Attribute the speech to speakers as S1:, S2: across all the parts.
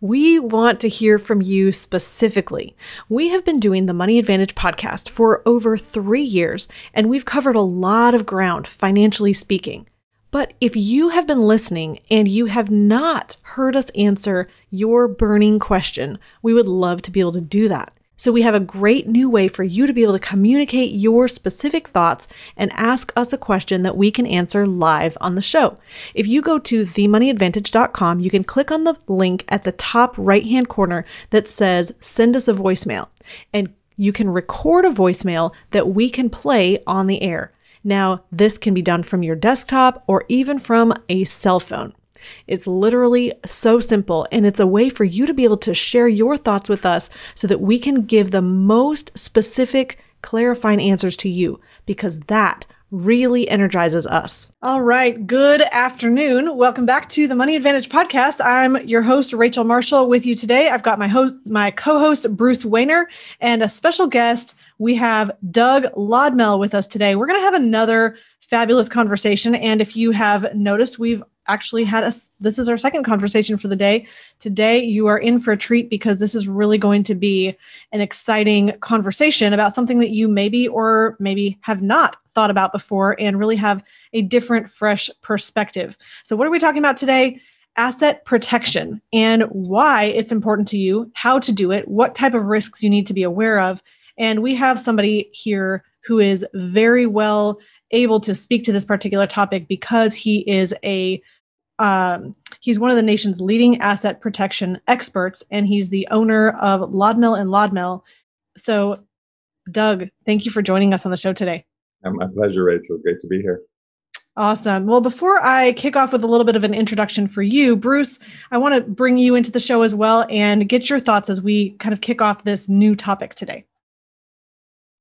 S1: We want to hear from you specifically. We have been doing the Money Advantage podcast for over three years, and we've covered a lot of ground, financially speaking. But if you have been listening and you have not heard us answer your burning question, we would love to be able to do that. So, we have a great new way for you to be able to communicate your specific thoughts and ask us a question that we can answer live on the show. If you go to themoneyadvantage.com, you can click on the link at the top right hand corner that says send us a voicemail, and you can record a voicemail that we can play on the air. Now, this can be done from your desktop or even from a cell phone. It's literally so simple, and it's a way for you to be able to share your thoughts with us so that we can give the most specific, clarifying answers to you because that really energizes us. All right. Good afternoon. Welcome back to the Money Advantage podcast. I'm your host, Rachel Marshall, with you today. I've got my host, my co-host, Bruce Wehner, and a special guest. We have Doug Lodmell with us today. We're going to have another fabulous conversation. And if you have noticed, we've actually had us this is our second conversation for the day. Today you are in for a treat because this is really going to be an exciting conversation about something that you maybe or maybe have not thought about before and really have a different fresh perspective. So what are we talking about today? Asset protection and why it's important to you how to do it what type of risks you need to be aware of. And we have somebody here who is very well able to speak to this particular topic because he is a um, he's one of the nation's leading asset protection experts, and he's the owner of Lodmell and Lodmell. So, Doug, thank you for joining us on the show today.
S2: My pleasure, Rachel. Great to be here.
S1: Awesome. Well, before I kick off with a little bit of an introduction for you, Bruce, I want to bring you into the show as well and get your thoughts as we kind of kick off this new topic today.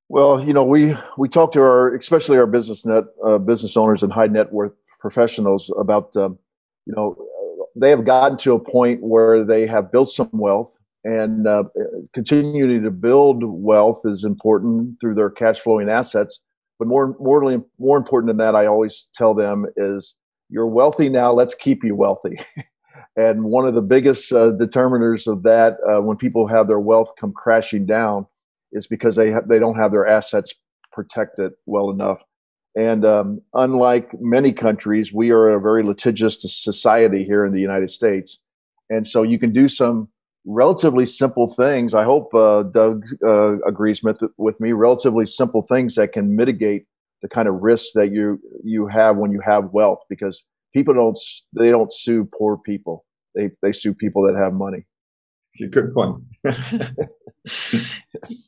S3: Well, you know, we we talk to our, especially our business net uh, business owners and high net worth professionals about um, you know, they have gotten to a point where they have built some wealth and uh, continuing to build wealth is important through their cash flowing assets. But more, more, more important than that, I always tell them is you're wealthy now. Let's keep you wealthy. and one of the biggest uh, determiners of that, uh, when people have their wealth come crashing down, is because they ha- they don't have their assets protected well enough. And um, unlike many countries, we are a very litigious society here in the United States. And so you can do some relatively simple things. I hope uh, Doug uh, agrees with, with me. Relatively simple things that can mitigate the kind of risks that you you have when you have wealth, because people don't they don't sue poor people. They they sue people that have money.
S2: Good point.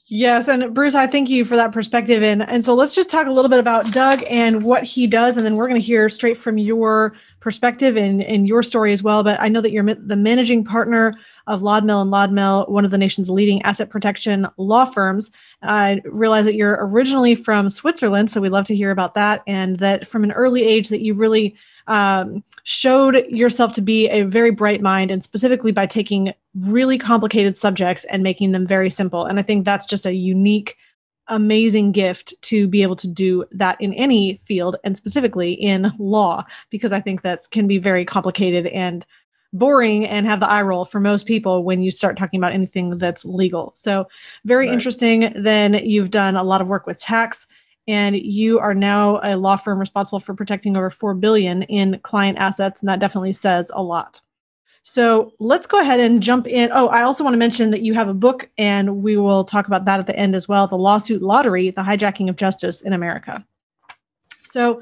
S1: yes, and Bruce, I thank you for that perspective. And and so let's just talk a little bit about Doug and what he does, and then we're going to hear straight from your perspective and, and your story as well. But I know that you're the managing partner of Lodmell and Lodmell, one of the nation's leading asset protection law firms. I realize that you're originally from Switzerland, so we'd love to hear about that, and that from an early age that you really um, showed yourself to be a very bright mind, and specifically by taking really complicated subjects and making them very simple. And I think that's just a unique, amazing gift to be able to do that in any field, and specifically in law, because I think that can be very complicated and boring and have the eye roll for most people when you start talking about anything that's legal. So, very right. interesting. Then you've done a lot of work with tax and you are now a law firm responsible for protecting over 4 billion in client assets and that definitely says a lot. So let's go ahead and jump in. Oh i also want to mention that you have a book and we will talk about that at the end as well the lawsuit lottery the hijacking of justice in america. So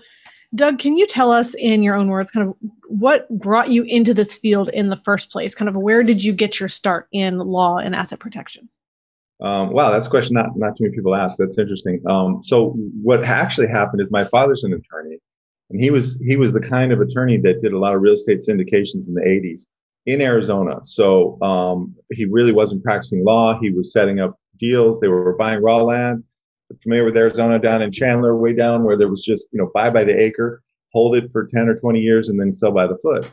S1: doug can you tell us in your own words kind of what brought you into this field in the first place? Kind of where did you get your start in law and asset protection
S2: um, wow, that's a question not, not too many people ask. That's interesting. Um, so what actually happened is my father's an attorney, and he was he was the kind of attorney that did a lot of real estate syndications in the 80s in Arizona. So um, he really wasn't practicing law. He was setting up deals. They were buying raw land, familiar with Arizona down in Chandler, way down where there was just, you know, buy by the acre, hold it for 10 or 20 years and then sell by the foot.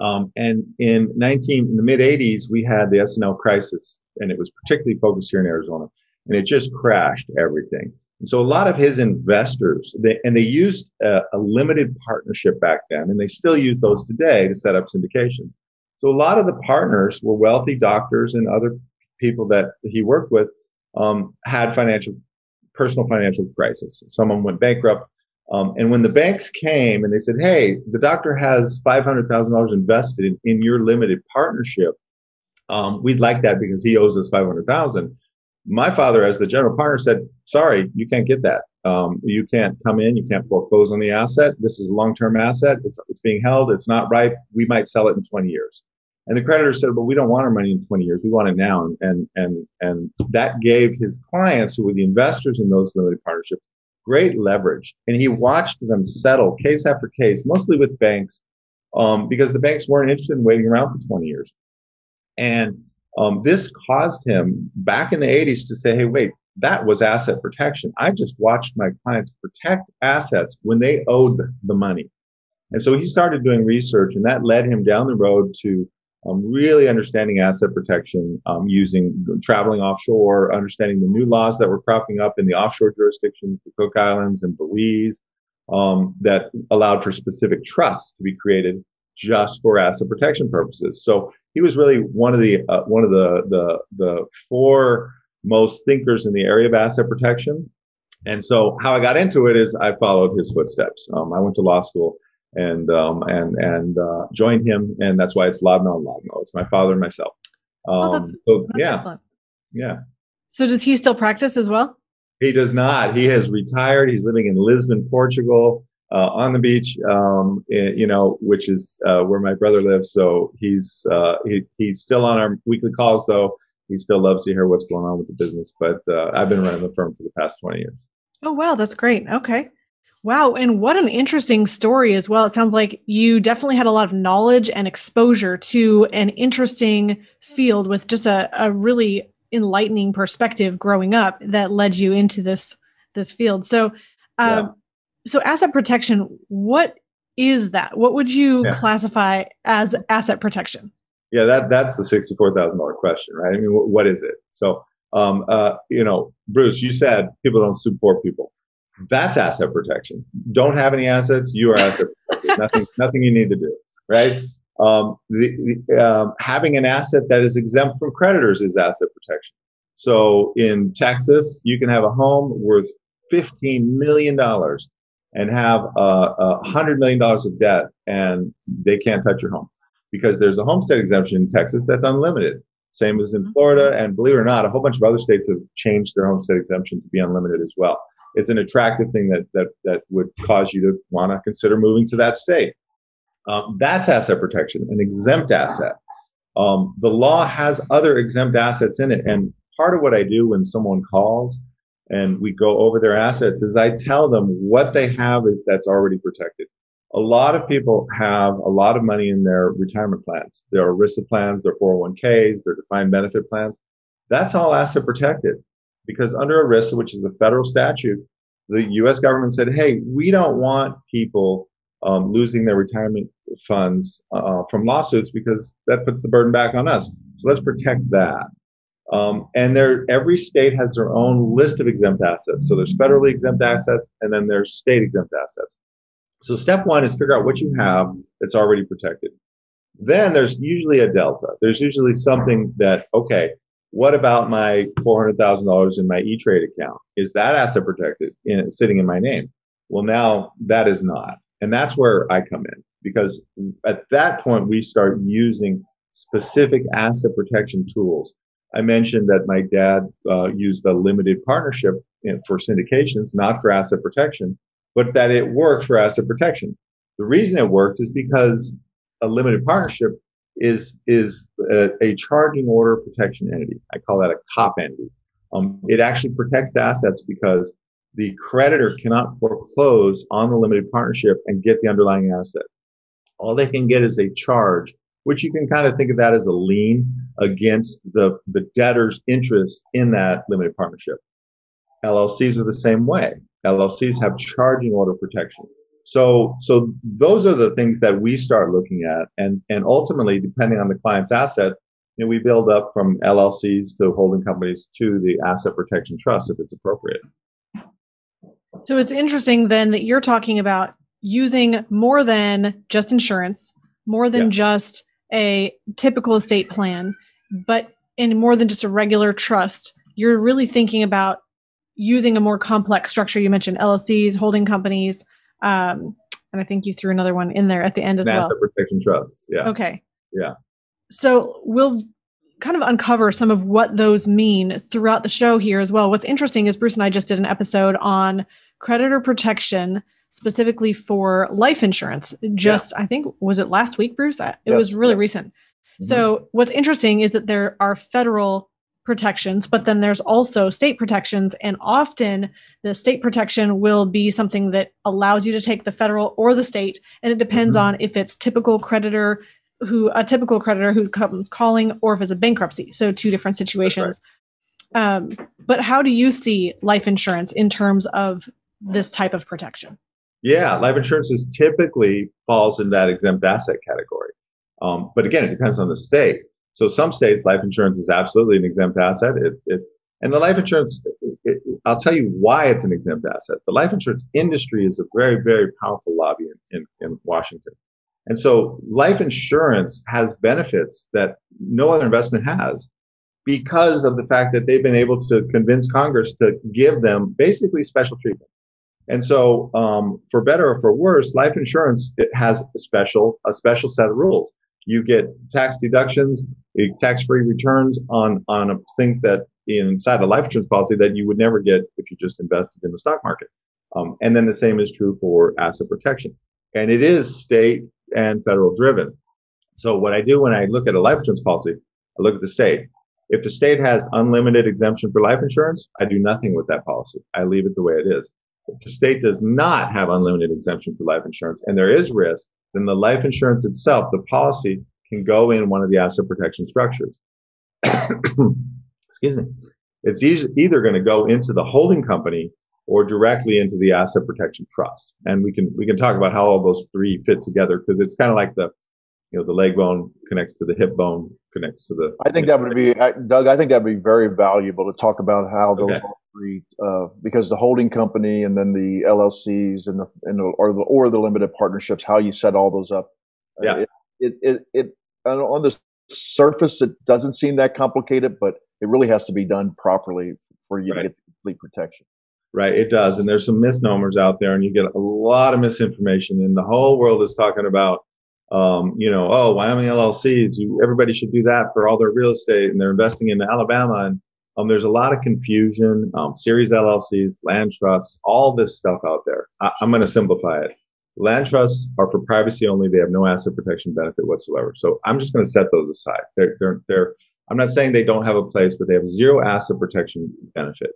S2: Um, and in 19, in the mid 80s, we had the S&L crisis and it was particularly focused here in Arizona and it just crashed everything. And so a lot of his investors, they, and they used a, a limited partnership back then, and they still use those today to set up syndications. So a lot of the partners were wealthy doctors and other people that he worked with um, had financial, personal financial crisis. Some of them went bankrupt. Um, and when the banks came and they said, "Hey, the doctor has five hundred thousand dollars invested in, in your limited partnership. Um, we'd like that because he owes us five hundred thousand my father, as the general partner, said, "Sorry, you can't get that. Um, you can't come in. You can't foreclose on the asset. This is a long-term asset. It's it's being held. It's not ripe. We might sell it in 20 years." And the creditor said, "But we don't want our money in 20 years. We want it now." And and and that gave his clients, who were the investors in those limited partnerships, great leverage. And he watched them settle case after case, mostly with banks, um, because the banks weren't interested in waiting around for 20 years. And um, this caused him back in the 80s to say, hey, wait, that was asset protection. I just watched my clients protect assets when they owed the money. And so he started doing research, and that led him down the road to um, really understanding asset protection um, using traveling offshore, understanding the new laws that were cropping up in the offshore jurisdictions, the Cook Islands and Belize, um, that allowed for specific trusts to be created just for asset protection purposes. So he was really one of the uh, one of the the the four most thinkers in the area of asset protection. And so how I got into it is I followed his footsteps. Um, I went to law school and um, and and uh, joined him, and that's why it's Lodmell Lodmell. It's my father and myself.
S1: Um, oh, that's, so, that's yeah, excellent.
S2: yeah.
S1: So does he still practice as well?
S2: He does not. He has retired. He's living in Lisbon, Portugal uh, on the beach, um, in, you know, which is uh, where my brother lives. So he's uh, he, he's still on our weekly calls, though. He still loves to hear what's going on with the business. But uh, I've been running the firm for the past twenty years.
S1: Oh wow, that's great. Okay. Wow, and what an interesting story as well. It sounds like you definitely had a lot of knowledge and exposure to an interesting field with just a, a really enlightening perspective growing up that led you into this this field. So, um, so asset protection what is that? What would you yeah. classify as asset protection?
S2: Yeah that that's the $64000 question right? I mean what is it? So um, uh, you know bruce you said people don't support people. That's asset protection. Don't have any assets you are asset nothing nothing you need to do right? Um, the, the, um, having an asset that is exempt from creditors is asset protection. So in texas you can have a home worth $15 million and have a hundred million dollars of debt and they can't touch your home because there's a homestead exemption in Texas that's unlimited. Same as in mm-hmm. Florida, and believe it or not, a whole bunch of other states have changed their homestead exemption to be unlimited as well. It's an attractive thing that that that would cause you to want to consider moving to that state. Um, that's asset protection, an exempt asset. Um, the law has other exempt assets in it, and part of what I do when someone calls and we go over their assets is I tell them what they have that's already protected. A lot of people have a lot of money in their retirement plans. Their ERISA plans, their 401ks, their defined benefit plans. That's all asset protected because under ERISA, which is a federal statute, the U.S. government said, "Hey, we don't want people um, losing their retirement funds uh, from lawsuits because that puts the burden back on us. So let's protect that." Um, and there, every state has their own list of exempt assets. So there's federally exempt assets, and then there's state exempt assets. So step one is figure out what you have that's already protected. Then there's usually a delta. There's usually something that, okay, what about my $400,000 in my E-Trade account? Is that asset protected in, sitting in my name? Well, now that is not. And that's where I come in because at that point, we start using specific asset protection tools I mentioned that my dad uh, used a limited partnership for syndications, not for asset protection, but that it worked for asset protection. The reason it worked is because a limited partnership is is a, a charging order protection entity. I call that a COP entity. Um, it actually protects assets because the creditor cannot foreclose on the limited partnership and get the underlying asset. All they can get is a charge which you can kind of think of that as a lien against the, the debtor's interest in that limited partnership. LLCs are the same way. LLCs have charging order protection. So, so those are the things that we start looking at, and and ultimately, depending on the client's asset, you know, we build up from LLCs to holding companies to the asset protection trust if it's appropriate.
S1: So it's interesting then that you're talking about using more than just insurance, more than yeah. just a typical estate plan, but in more than just a regular trust. You're really thinking about using a more complex structure. You mentioned LLCs, holding companies, um, and I think you threw another one in there at the end as well.
S2: protection trusts. Yeah.
S1: Okay.
S2: Yeah.
S1: So we'll kind of uncover some of what those mean throughout the show here as well. What's interesting is Bruce and I just did an episode on creditor protection specifically for life insurance. Just yeah. I think was it last week, Bruce? It yes, was really yes. recent. Mm-hmm. So what's interesting is that there are federal protections, but then there's also state protections. And often the state protection will be something that allows you to take the federal or the state. And it depends mm-hmm. on if it's typical creditor who a typical creditor who comes calling or if it's a bankruptcy. So two different situations. Right. Um, but how do you see life insurance in terms of this type of protection?
S2: Yeah, life insurance is typically falls in that exempt asset category. Um, but again, it depends on the state. So some states, life insurance is absolutely an exempt asset. It is, and the life insurance, it, I'll tell you why it's an exempt asset. The life insurance industry is a very, very powerful lobby in, in, in Washington. And so life insurance has benefits that no other investment has because of the fact that they've been able to convince Congress to give them basically special treatment. And so, um, for better or for worse, life insurance it has a special a special set of rules you get tax deductions, tax-free returns on on things that inside a life insurance policy that you would never get if you just invested in the stock market. Um, and then the same is true for asset protection. And it is state and federal driven. So what I do when I look at a life insurance policy, I look at the state. If the state has unlimited exemption for life insurance, I do nothing with that policy. I leave it the way it is. The state does not have unlimited exemption for life insurance and there is risk, then the life insurance itself, the policy, can go in one of the asset protection structures. Excuse me. It's either going to go into the holding company or directly into the asset protection trust. And we can we can talk about how all those three fit together because it's kind of like the you know the leg bone connects to the hip bone connects to the.
S3: I think that would be Doug. I think that'd be very valuable to talk about how those okay. three uh, because the holding company and then the LLCs and the, and the, or the or the limited partnerships how you set all those up.
S2: Yeah.
S3: It it, it, it on the surface it doesn't seem that complicated, but it really has to be done properly for you right. to get complete protection.
S2: Right, it does, and there's some misnomers out there, and you get a lot of misinformation, and the whole world is talking about um, you know, oh, Wyoming LLCs, you, everybody should do that for all their real estate, and they're investing in Alabama. And um, there's a lot of confusion. Um, series LLCs, land trusts, all this stuff out there. I, I'm going to simplify it. Land trusts are for privacy only. They have no asset protection benefit whatsoever. So I'm just going to set those aside. They're, they're, they're, I'm not saying they don't have a place, but they have zero asset protection benefit.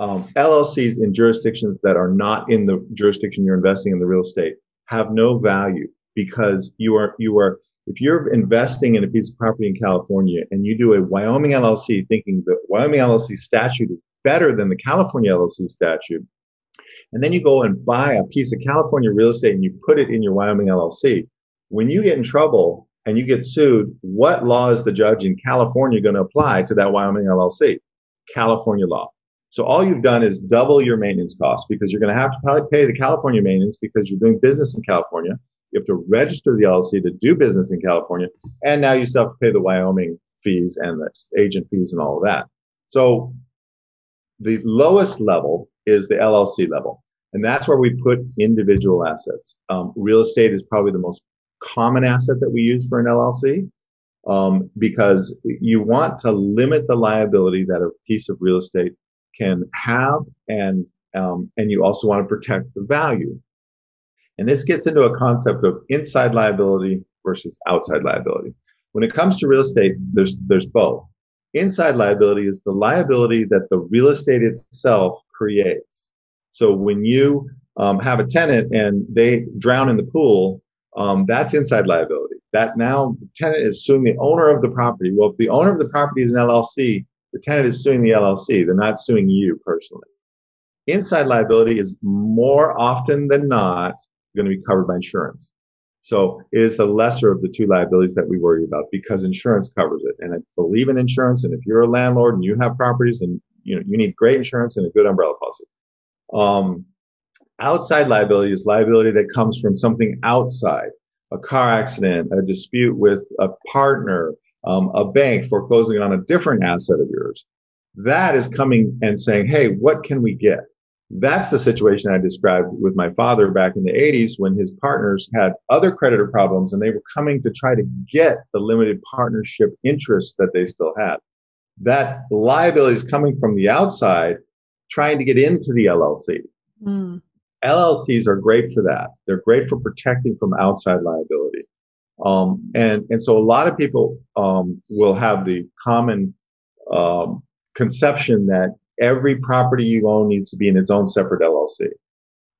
S2: Um, LLCs in jurisdictions that are not in the jurisdiction you're investing in the real estate have no value because you are you are if you're investing in a piece of property in California and you do a Wyoming LLC thinking that Wyoming LLC statute is better than the California LLC statute, and then you go and buy a piece of California real estate and you put it in your Wyoming LLC, when you get in trouble and you get sued, what law is the judge in California going to apply to that Wyoming LLC? California law. So all you've done is double your maintenance costs because you're going to have to probably pay the California maintenance because you're doing business in California. You have to register the LLC to do business in California. And now you still have to pay the Wyoming fees and the agent fees and all of that. So the lowest level is the LLC level. And that's where we put individual assets. Um, real estate is probably the most common asset that we use for an LLC um, because you want to limit the liability that a piece of real estate can have, and um, and you also want to protect the value. And this gets into a concept of inside liability versus outside liability. When it comes to real estate, there's, there's both. Inside liability is the liability that the real estate itself creates. So when you um, have a tenant and they drown in the pool, um, that's inside liability. That now the tenant is suing the owner of the property. Well, if the owner of the property is an LLC, the tenant is suing the LLC. They're not suing you personally. inside liability is more often than not going to be covered by insurance. So it is the lesser of the two liabilities that we worry about because insurance covers it. And I believe in insurance. And if you're a landlord and you have properties and you know you need great insurance and a good umbrella policy. Um, outside liability is liability that comes from something outside, a car accident, a dispute with a partner, um, a bank foreclosing on a different asset of yours. That is coming and saying, hey, what can we get? That's the situation I described with my father back in the 80s when his partners had other creditor problems and they were coming to try to get the limited partnership interest that they still had. That liability is coming from the outside, trying to get into the LLC. Mm. LLCs are great for that. They're great for protecting from outside liability. Um, and, and so a lot of people um, will have the common um, conception that every property you own needs to be in its own separate LLC.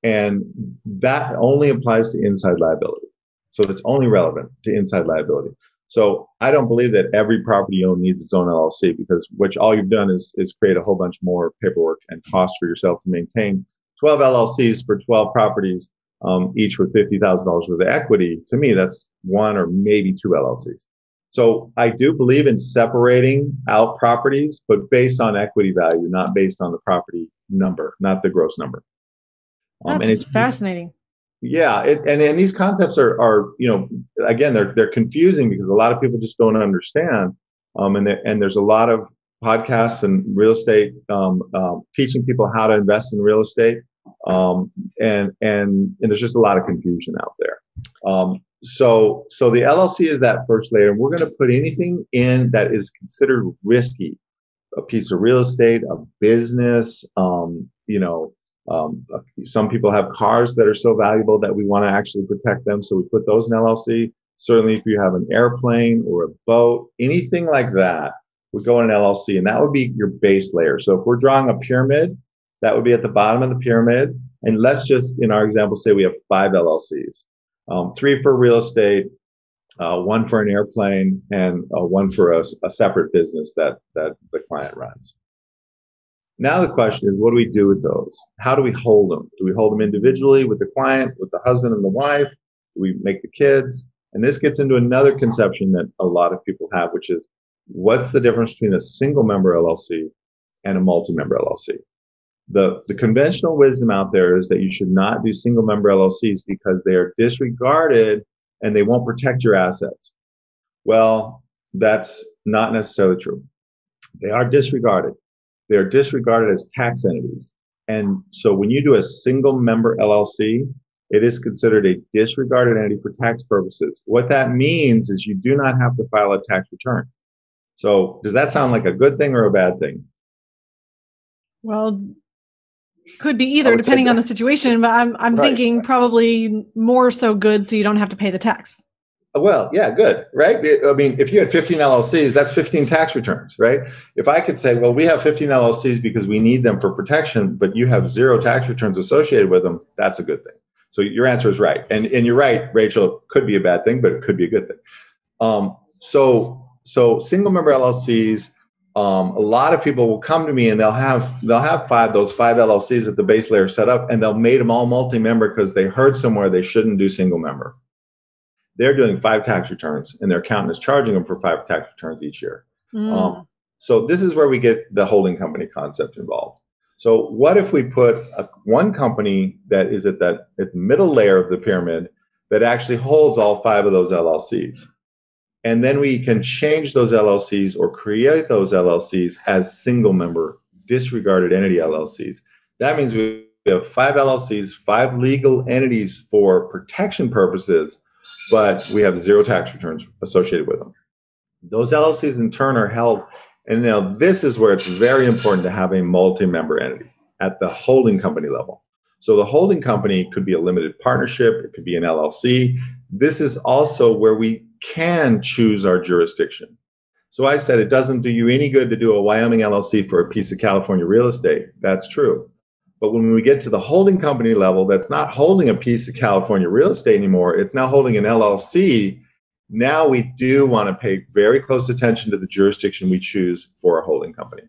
S2: And that only applies to inside liability. So it's only relevant to inside liability. So I don't believe that every property you own needs its own LLC because which all you've done is, is create a whole bunch more paperwork and cost for yourself to maintain 12 LLCs for 12 properties, um, each with $50,000 worth of equity. To me, that's one or maybe two LLCs. So I do believe in separating out properties, but based on equity value, not based on the property number, not the gross number.
S1: Um, That's and it's fascinating.
S2: Yeah, it, and and these concepts are are you know again they're they're confusing because a lot of people just don't understand. Um, and and there's a lot of podcasts and real estate um, um, teaching people how to invest in real estate. Um, and and and there's just a lot of confusion out there. Um, so so the LLC is that first layer, we're going to put anything in that is considered risky, a piece of real estate, a business, um, you know. Um, some people have cars that are so valuable that we want to actually protect them, so we put those in LLC. Certainly, if you have an airplane or a boat, anything like that would go in an LLC, and that would be your base layer. So if we're drawing a pyramid, that would be at the bottom of the pyramid. And let's just, in our example, say we have five LLCs um, three for real estate, uh, one for an airplane, and uh, one for a, a, separate business that that the client runs. Now the question is, what do we do with those? How do we hold them? Do we hold them individually with the client, with the husband and the wife? Do we make the kids? And this gets into another conception that a lot of people have, which is what's the difference between a single member LLC and a multi-member LLC? The, the conventional wisdom out there is that you should not do single member LLCs because they are disregarded and they won't protect your assets. Well, that's not necessarily true. They are disregarded. They are disregarded as tax entities. And so when you do a single member LLC, it is considered a disregarded entity for tax purposes. What that means is you do not have to file a tax return. So does that sound like a good thing or a bad thing?
S1: Well, could be either, depending on the situation. But I'm I'm right. thinking probably more so good, so you don't have to pay the tax.
S2: Well, yeah, good, right? I mean, if you had 15 LLCs, that's 15 tax returns, right? If I could say, well, we have 15 LLCs because we need them for protection, but you have zero tax returns associated with them, that's a good thing. So your answer is right, and and you're right, Rachel. It could be a bad thing, but it could be a good thing. Um, so so single member LLCs um, a lot of people will come to me and they'll have they'll have five those five LLCs at the base layer set up, and they'll made them all multi-member because they heard somewhere they shouldn't do single member. They're doing five tax returns, and their accountant is charging them for five tax returns each year. Mm. Um, so this is where we get the holding company concept involved. So what if we put a, one company that is at that at the middle layer of the pyramid that actually holds all five of those LLCs? And then we can change those LLCs or create those LLCs as single member disregarded entity LLCs. That means we have five LLCs, five legal entities for protection purposes, but we have zero tax returns associated with them. Those LLCs in turn are held, and now this is where it's very important to have a multi member entity at the holding company level. So the holding company could be a limited partnership, it could be an LLC. This is also where we can choose our jurisdiction. So I said it doesn't do you any good to do a Wyoming LLC for a piece of California real estate. That's true. But when we get to the holding company level, that's not holding a piece of California real estate anymore. It's now holding an LLC. Now we do want to pay very close attention to the jurisdiction we choose for a holding company.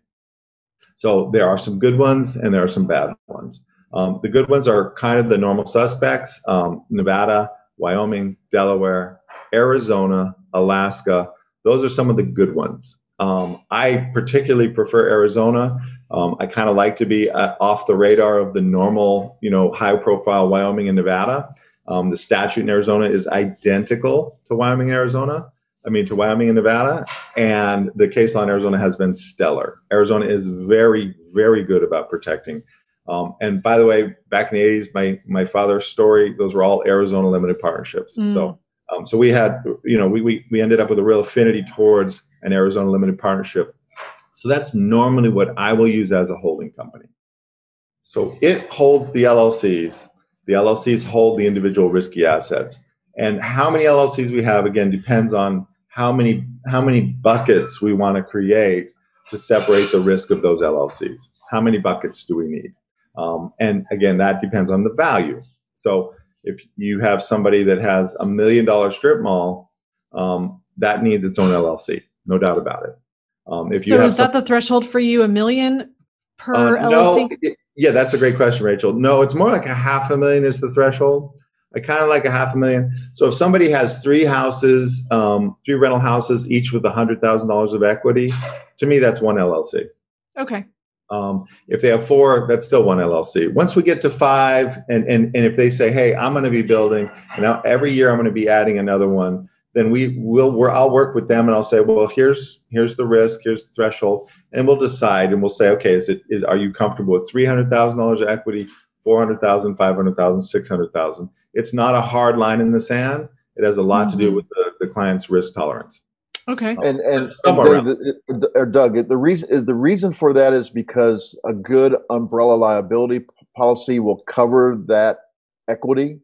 S2: So there are some good ones and there are some bad ones. Um, the good ones are kind of the normal suspects um, Nevada, Wyoming, Delaware, Arizona, Alaska. Those are some of the good ones. Um, I particularly prefer Arizona. Um, I kind of like to be uh, off the radar of the normal, you know, high profile Wyoming and Nevada. Um, the statute in Arizona is identical to Wyoming and Arizona. I mean, to Wyoming and Nevada, and the case law in Arizona has been stellar. Arizona is very, very good about protecting. Um, and by the way, back in the 80s, my my father's story, those were all Arizona limited partnerships. Mm. So um, so we had, you know, we, we, we ended up with a real affinity towards an Arizona limited partnership. So that's normally what I will use as a holding company. So it holds the LLCs. The LLCs hold the individual risky assets. And how many LLCs we have, again, depends on how many, how many buckets we want to create to separate the risk of those LLCs. How many buckets do we need? Um, and again, that depends on the value. So if you have somebody that has a million dollar strip mall, um, that needs its own LLC, no doubt about it.
S1: Um, if you so is that the threshold for you, a million per uh, LLC?
S2: No, yeah, that's a great question, Rachel. No, it's more like a half a million is the threshold. I kind of like a half a million. So if somebody has three houses, um, three rental houses, each with a hundred thousand dollars of equity, to me that's one LLC.
S1: Okay.
S2: Um, if they have four, that's still one LLC. Once we get to five, and and and if they say, "Hey, I'm going to be building, and now every year I'm going to be adding another one," then we will. We're, I'll work with them, and I'll say, "Well, here's here's the risk, here's the threshold," and we'll decide, and we'll say, "Okay, is it is are you comfortable with three hundred thousand dollars of equity, four hundred thousand, five hundred thousand, six hundred thousand? It's not a hard line in the sand. It has a lot mm-hmm. to do mm-hmm. with the, the client's risk tolerance.
S1: Okay.
S3: And and, and Dave, or Doug, the reason is the reason for that is because a good umbrella liability policy will cover that equity.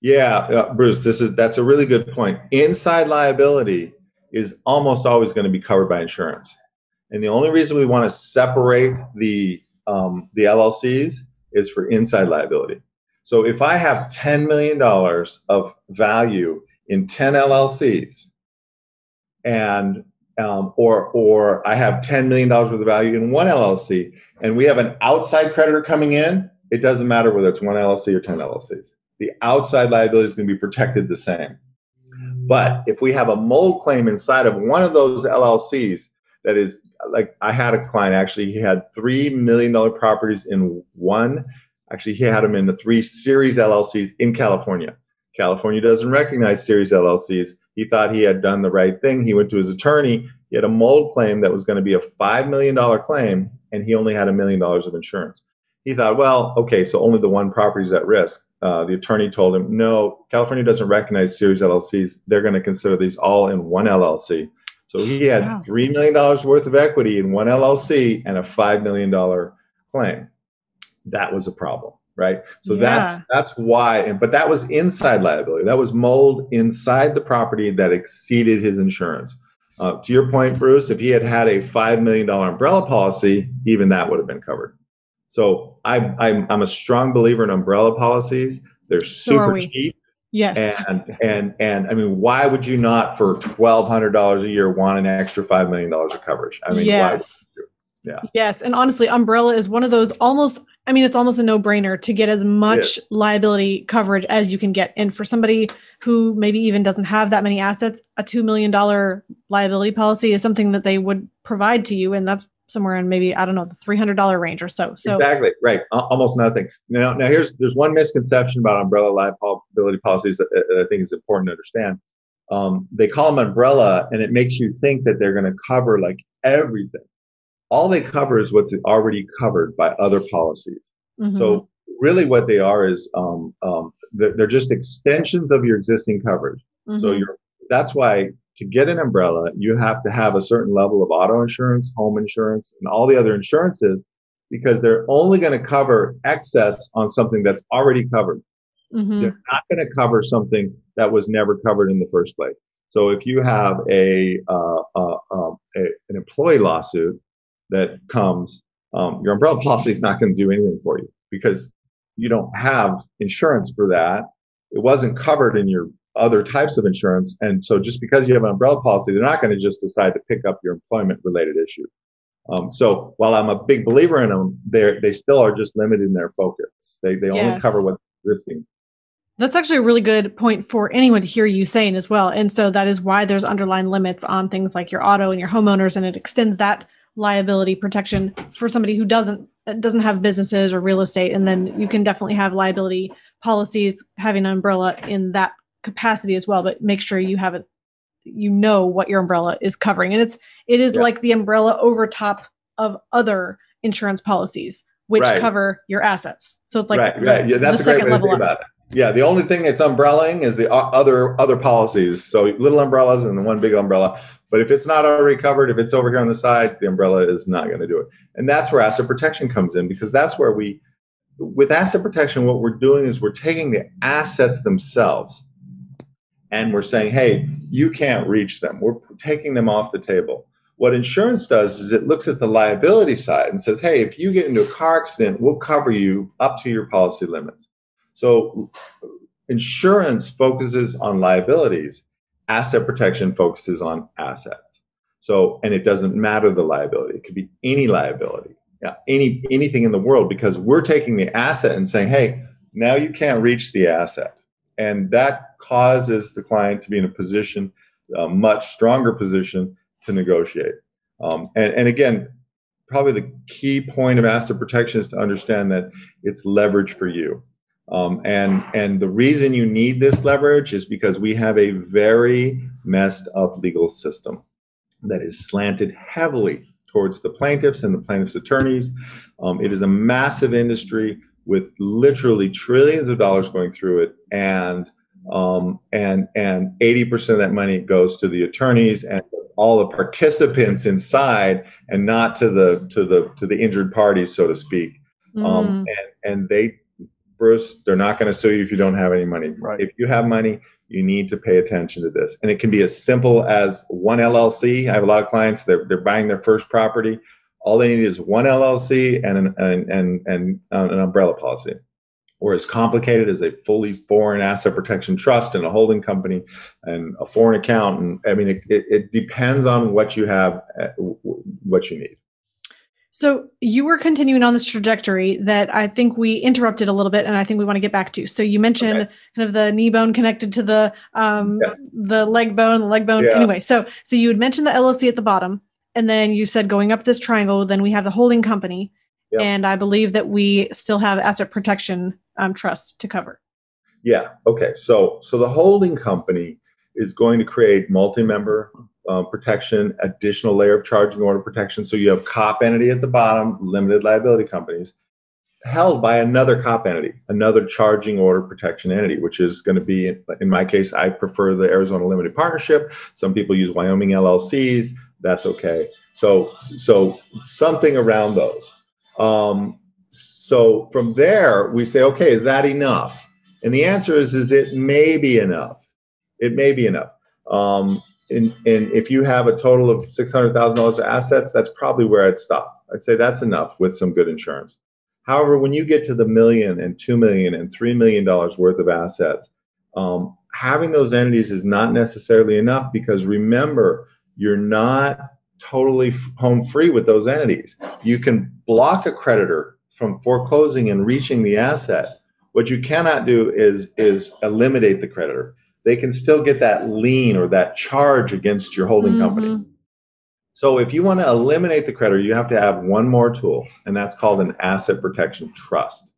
S2: Yeah, uh, Bruce, this is that's a really good point. Inside liability is almost always going to be covered by insurance, and the only reason we want to separate the um, the LLCs is for inside liability. So if I have ten million dollars of value in ten LLCs and um, or or I have ten million dollars worth of value in one LLC, and we have an outside creditor coming in. It doesn't matter whether it's one LLC or ten LLCs. The outside liability is going to be protected the same. But if we have a mold claim inside of one of those LLCs, that is like I had a client actually. He had three million dollar properties in one. Actually, he had them in the three series LLCs in California. California doesn't recognize series LLCs. He thought he had done the right thing. He went to his attorney. He had a mold claim that was going to be a $5 million claim, and he only had a million dollars of insurance. He thought, well, okay, so only the one property is at risk. Uh, the attorney told him, no, California doesn't recognize series LLCs. They're going to consider these all in one LLC. So he had wow. $3 million worth of equity in one LLC and a $5 million claim. That was a problem right? So yeah. that's that's why and but that was inside liability. That was mold inside the property that exceeded his insurance. Uh, to your point bruce if he had had a $5 million umbrella policy even that would have been covered. So I, I'm, I'm a strong believer in umbrella policies. They're super so cheap.
S1: Yes.
S2: And and and i mean why would you not for $1200 a year want an extra $5 million of coverage? I mean
S1: yes.
S2: yeah.
S1: Yes and honestly umbrella is one of those almost I mean, it's almost a no brainer to get as much yeah. liability coverage as you can get. And for somebody who maybe even doesn't have that many assets, a $2 million liability policy is something that they would provide to you. And that's somewhere in maybe, I don't know, the $300 range or so. So
S2: exactly right. Almost nothing. Now, now here's, there's one misconception about umbrella liability policies that, I think is important to understand. Um, they call them umbrella and it makes you think that they're going to cover like everything all they cover is what's already covered by other policies. Mm-hmm. So really what they are is um, um, they're, they're, just extensions of your existing coverage. Mm-hmm. So you're, that's why to get an umbrella, you have to have a certain level of auto insurance, home insurance, and all the other insurances because they're only going to cover excess on something that's already covered. Mm-hmm. They're not going to cover something that was never covered in the first place. So if you have a, uh, uh, uh, a an employee lawsuit that comes, um, your umbrella policy is not going to do anything for you because you don't have insurance for that. It wasn't covered in your other types of insurance. And so just because you have an umbrella policy, they're not going to just decide to pick up your employment related issue. Um, so while I'm a big believer in them, they they still are just limited in their focus. They they yes. only cover what's existing.
S1: That's actually a really good point for anyone to hear you saying as well. And so that is why there's underlying limits on things like your auto and your homeowners, and it extends that liability protection for somebody who doesn't doesn't have businesses or real estate. And then you can definitely have liability policies having an umbrella in that capacity as well. But make sure you have it, you know what your umbrella is covering, and it's it is yeah. like the umbrella over top of other insurance policies which right. cover your assets. So it's like
S2: right, the, right. Yeah, that's a great way to think about it. Yeah, the only thing that's umbrellaing is the other other policies. So little umbrellas and the one big umbrella. But if it's not already covered, if it's over here on the side, the umbrella is not going to do it. And that's where asset protection comes in because that's where we, with asset protection, what we're doing is we're taking the assets themselves and we're saying, hey, you can't reach them. We're taking them off the table. What insurance does is it looks at the liability side and says, hey, if you get into a car accident, we'll cover you up to your policy limits. So insurance focuses on liabilities, asset protection focuses on assets. So, and it doesn't matter the liability. It could be any liability, any anything in the world, because we're taking the asset and saying, hey, now you can't reach the asset. And that causes the client to be in a position, a much stronger position to negotiate. Um, and, and again, probably the key point of asset protection is to understand that it's leverage for you. Um, and and the reason you need this leverage is because we have a very messed up legal system that is slanted heavily towards the plaintiffs and the plaintiffs' attorneys. Um, it is a massive industry with literally trillions of dollars going through it, and um, and and 80% of that money goes to the attorneys and all the participants inside, and not to the to the to the injured parties, so to speak. Mm. Um, and and they Bruce, they're not going to sue you if you don't have any money. Right. If you have money, you need to pay attention to this. And it can be as simple as one LLC. I have a lot of clients, they're, they're buying their first property. All they need is one LLC and an, and, and, and an umbrella policy. Or as complicated as a fully foreign asset protection trust and a holding company and a foreign account. And I mean, it, it, it depends on what you have, uh, what you need.
S1: So you were continuing on this trajectory that I think we interrupted a little bit, and I think we want to get back to. So you mentioned okay. kind of the knee bone connected to the um, yeah. the leg bone, the leg bone. Yeah. Anyway, so so you had mentioned the LLC at the bottom, and then you said going up this triangle, then we have the holding company, yeah. and I believe that we still have asset protection um, trust to cover.
S2: Yeah. Okay. So so the holding company is going to create multi-member um, protection, additional layer of charging order protection. So you have COP entity at the bottom, limited liability companies, held by another COP entity, another charging order protection entity, which is going to be, in my case, I prefer the Arizona Limited Partnership. Some people use Wyoming LLCs. That's okay. So, so something around those. Um, so from there, we say, okay, is that enough? And the answer is, is it may be enough. It may be enough. Um, and, and if you have a total of $600,000 of assets, that's probably where I'd stop. I'd say that's enough with some good insurance. However, when you get to the million and two million and three million dollars worth of assets, um, having those entities is not necessarily enough because remember, you're not totally home free with those entities. You can block a creditor from foreclosing and reaching the asset. What you cannot do is is eliminate the creditor they can still get that lien or that charge against your holding mm-hmm. company. So if you want to eliminate the creditor, you have to have one more tool, and that's called an asset protection trust.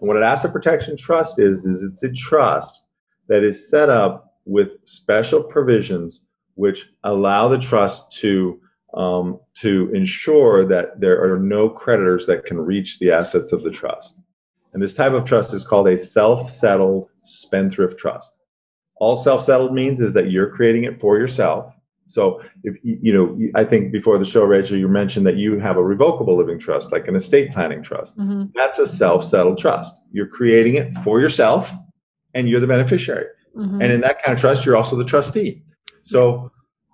S2: And what an asset protection trust is, is it's a trust that is set up with special provisions which allow the trust to um, to ensure that there are no creditors that can reach the assets of the trust. And this type of trust is called a self-settled spendthrift trust all self-settled means is that you're creating it for yourself. So if you know i think before the show rachel you mentioned that you have a revocable living trust like an estate planning trust. Mm-hmm. that's a self-settled trust. You're creating it for yourself and you're the beneficiary. Mm-hmm. and in that kind of trust you're also the trustee. So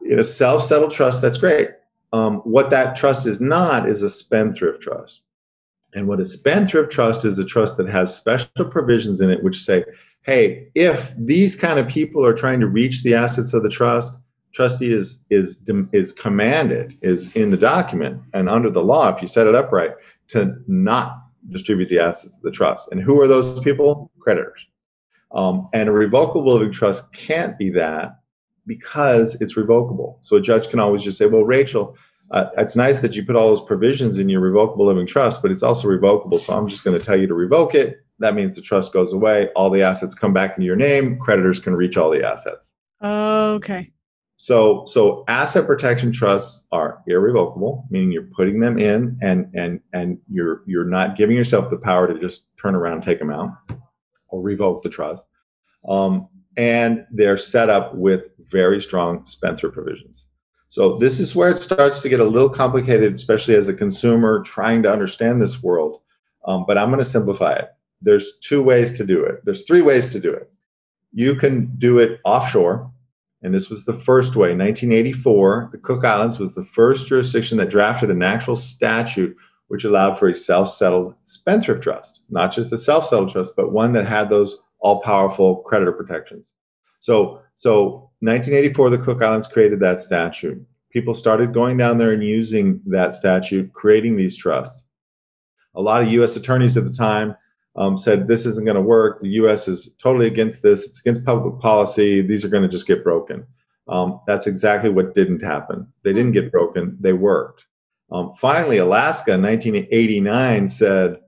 S2: in a self-settled trust that's great. Um, what that trust is not is a spendthrift trust. And what a spendthrift trust is a trust that has special provisions in it which say hey, if these kind of people are trying to reach the assets of the trust, trustee is is is commanded is in the document and under the law if you set it up right to not distribute the assets of the trust. And who are those people? Creditors. Um, and a revocable living trust can't be that because it's revocable. So a judge can always just say well rachel uh, it's nice that you put all those provisions in your revocable living trust but it's also revocable. So i'm just going to tell you to revoke it that means the trust goes away all the assets come back into your name creditors can reach all the assets
S1: okay
S2: so, so asset protection trusts are irrevocable, meaning you're putting them in and and and you're you're not giving yourself the power to just turn around and take them out or revoke the trust. Um, and they're set up with very strong spendthrift provisions. So this is where it starts to get a little complicated, especially as a consumer trying to understand this world. Um, but I'm going to simplify it. There's two ways to do it. There's three ways to do it. You can do it offshore and this was the first way. 1984, the Cook Islands was the first jurisdiction that drafted an actual statute which allowed for a self settled spendthrift trust, not just a self settled trust, but one that had those all powerful creditor protections. So, so 1984, the Cook Islands created that statute. People started going down there and using that statute, creating these trusts. A lot of US attorneys at the time um, said this isn't going to work. The U.S. is totally against this. It's against public policy. These are going to just get broken. Um, that's exactly what didn't happen. They didn't get broken. They worked. Um, finally, Alaska in 1989 said,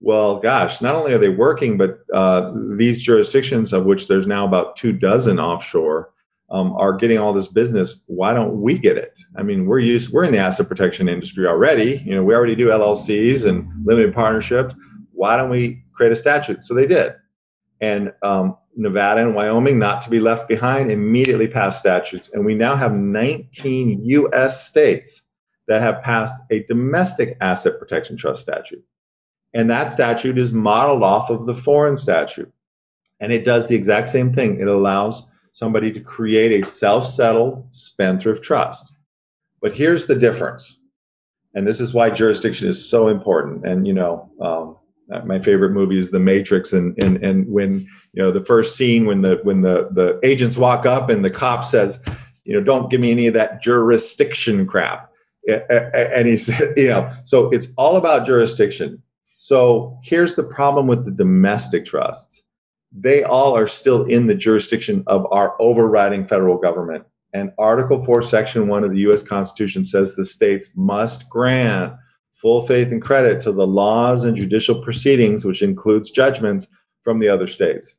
S2: well, gosh, not only are they working, but uh, these jurisdictions, of which there's now about two dozen offshore, um, are getting all this business. Why don't we get it? I mean, we're used, we're in the asset protection industry already. You know, we already do LLCs and limited partnerships. Why don't we create a statute. So they did. And um, Nevada and Wyoming, not to be left behind, immediately passed statutes. And we now have 19 US states that have passed a domestic asset protection trust statute. And that statute is modeled off of the foreign statute. And it does the exact same thing. It allows somebody to create a self settled spendthrift trust. But here's the difference. And this is why jurisdiction is so important. And, you know, um, Uh, my favorite movie is The Matrix, and and and when you know the first scene when the when the the agents walk up and the cop says, you know, don't give me any of that jurisdiction crap, and he said, you know, so it's all about jurisdiction. So here's the problem with the domestic trusts. They all are still in the jurisdiction of our overriding federal government. And Article 4, Section 1 of the US Constitution says the states must grant full faith and credit to the laws and judicial proceedings, which includes judgments from the other states.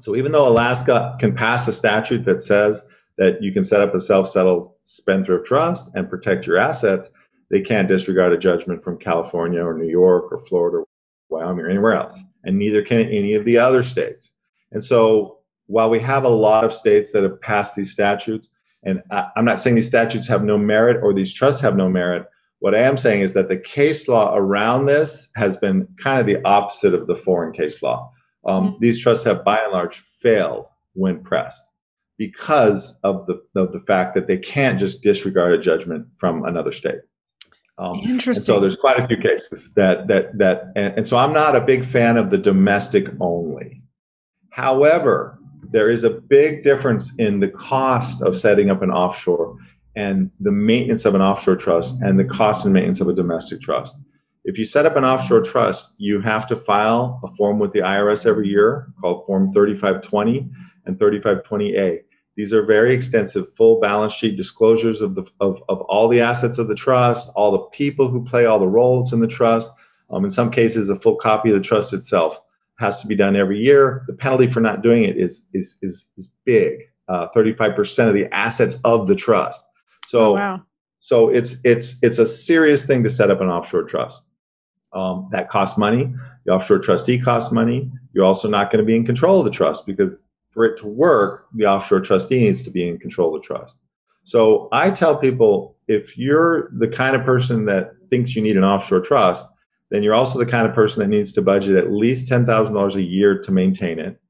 S2: So even though Alaska can pass a statute that says that you can set up a self-settled spendthrift trust and protect your assets, they can't disregard a judgment from California or New York or Florida or Wyoming or anywhere else. And neither can any of the other states. And so while we have a lot of states that have passed these statutes, and I'm not saying these statutes have no merit or these trusts have no merit, what I am saying is that the case law around this has been kind of the opposite of the foreign case law. Um, mm-hmm. These trusts have, by and large, failed when pressed because of the of the fact that they can't just disregard a judgment from another state.
S1: Um, Interesting.
S2: so there's quite a few cases that that that, and, and so I'm not a big fan of the domestic only. However, there is a big difference in the cost of setting up an offshore and the maintenance of an offshore trust and the cost and maintenance of a domestic trust. If you set up an offshore trust, you have to file a form with the IRS every year called Form 3520 and 3520A. These are very extensive, full balance sheet disclosures of, the, of, of all the assets of the trust, all the people who play all the roles in the trust. Um, in some cases, a full copy of the trust itself has to be done every year. The penalty for not doing it is, is, is, is big uh, 35% of the assets of the trust. So, oh, wow. so it's it's it's a serious thing to set up an offshore trust. Um, that costs money. The offshore trustee costs money. You're also not going to be in control of the trust because for it to work, the offshore trustee needs to be in control of the trust. So I tell people if you're the kind of person that thinks you need an offshore trust, then you're also the kind of person that needs to budget at least $10,000 a year to maintain it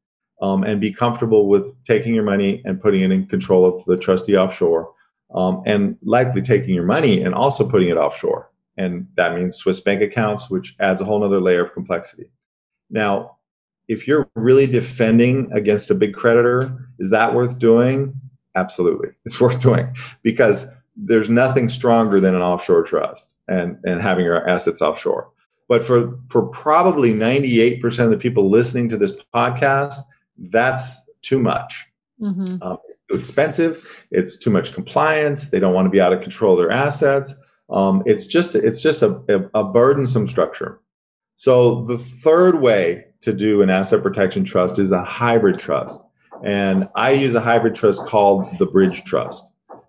S2: um, and be comfortable with taking your money and putting it in control of the trustee offshore um, and likely taking your money and also putting it offshore. And that means Swiss bank accounts, which adds a whole other layer of complexity. Now, if you're really defending against a big creditor, is that worth doing? absolutely, it's worth doing because there's nothing stronger than an offshore trust and and having your assets offshore. But for for probably 98% of the people listening to this podcast, that's too much. Mm-hmm. Um, it's too expensive. It's too much compliance. They don't want to be out of control of their assets. Um, it's just it's just a, a, a burdensome structure. So the third way to do an asset protection trust is a hybrid trust. And I use a hybrid trust called the Bridge Trust.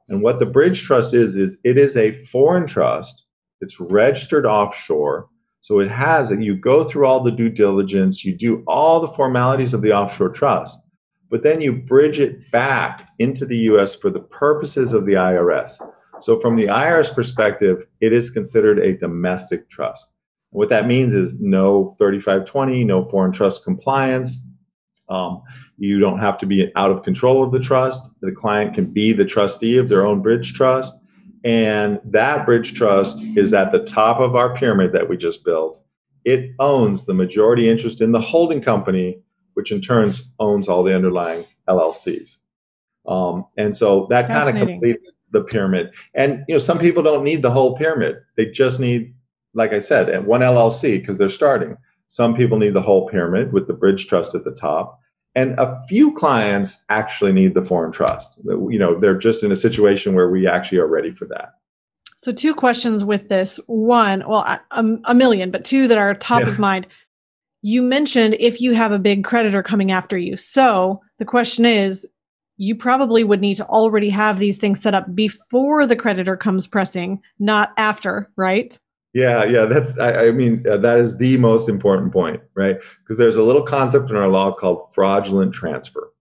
S2: And what the Bridge Trust is, is it is a foreign trust. It's registered offshore. So it has, you go through all the due diligence, you do all the formalities of the offshore trust, but then you bridge it back into the US for the purposes of the IRS. So from the IRS perspective, it is considered a domestic trust. What that means is no 3520, no foreign trust compliance. Um, you don't have to be out of control of the trust. The client can be the trustee of their own bridge trust. And that bridge trust is at the top of our pyramid that we just built. It owns the majority interest in the holding company, which in turn owns all the underlying LLCs. Um, and so that kind of completes the pyramid. And you know, some people don't need the whole pyramid; they just need like I said, and one LLC because they're starting. Some people need the whole pyramid with the bridge trust at the top. And a few clients actually need the foreign trust. You know, they're just in a situation where we actually are ready for that.
S1: So, two questions with this. One, well, a, a million, but two that are top yeah. of mind. You mentioned if you have a big creditor coming after you. So, the question is you probably would need to already have these things set up before the creditor comes pressing, not after, right?
S2: Yeah, yeah, that's, I, I mean, uh, that is the most important point, right? Because there's a little concept in our law called fraudulent transfer.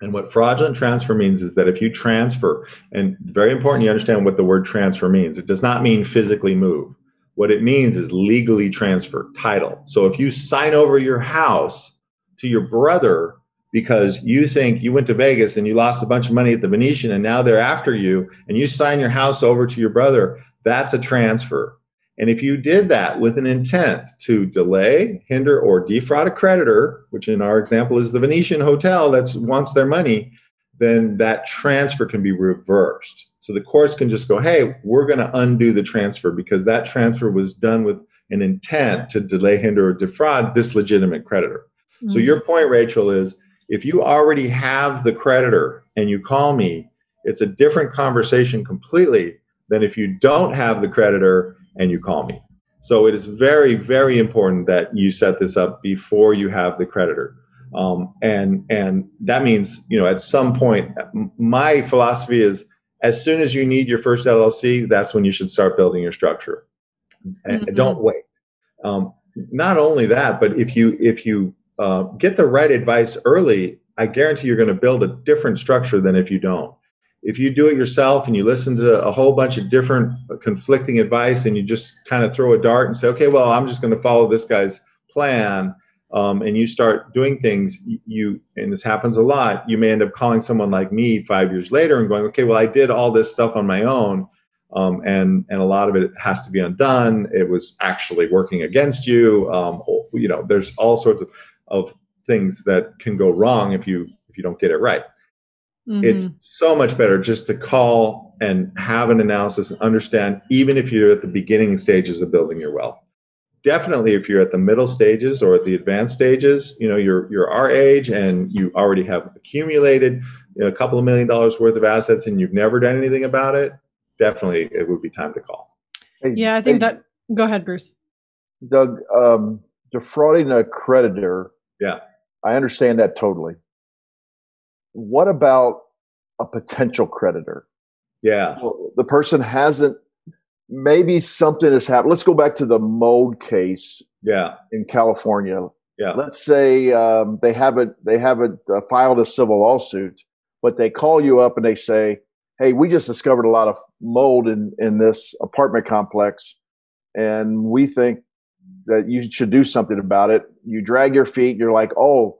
S2: And what fraudulent transfer means is that if you transfer, and very important you understand what the word transfer means, it does not mean physically move. What it means is legally transfer, title. So if you sign over your house to your brother because you think you went to Vegas and you lost a bunch of money at the Venetian and now they're after you and you sign your house over to your brother, that's a transfer. And if you did that with an intent to delay, hinder, or defraud a creditor, which in our example is the Venetian Hotel that wants their money, then that transfer can be reversed. So the courts can just go, hey, we're going to undo the transfer because that transfer was done with an intent to delay, hinder, or defraud this legitimate creditor. Mm-hmm. So your point, Rachel, is if you already have the creditor and you call me, it's a different conversation completely than if you don't have the creditor and you call me. So it is very, very important that you set this up before you have the creditor. Um, and and that means you know at some point my philosophy is as soon as you need your first LLC, that's when you should start building your structure. And mm-hmm. don't wait. Um, not only that, but if you if you uh, get the right advice early, I guarantee you're going to build a different structure than if you don't if you do it yourself and you listen to a whole bunch of different conflicting advice and you just kind of throw a dart and say, okay, well, I'm just going to follow this guy's plan, um, and you start doing things, you and this happens a lot. You may end up calling someone like me five years later and going, okay, well, I did all this stuff on my own. Um, and and a lot of it has to be undone. It was actually working against you. Um, you know, there's all sorts of, of things that can go wrong if you if you don't get it right. Mm-hmm. It's so much better just to call and have an analysis and understand, even if you're at the beginning stages of building your wealth. Definitely, if you're at the middle stages or at the advanced stages, you know you're you're our age and you already have accumulated you know, a couple of million dollars worth of assets and you've never done anything about it. Definitely, it would be time to call.
S1: Hey, yeah, I think hey, that. Go ahead, Bruce.
S3: Doug, um, defrauding a creditor.
S2: Yeah,
S3: I understand that totally what about a potential creditor?
S2: Yeah.
S3: Well, the person hasn't, maybe something has happened. Let's go back to the mold case.
S2: Yeah.
S3: In California.
S2: Yeah.
S3: Let's say um, they haven't they haven't uh, filed a civil lawsuit, but they call you up and they say, "Hey, we just discovered a lot of mold in in this apartment complex, and we think that you should do something about it." You drag your feet. You're like, "Oh,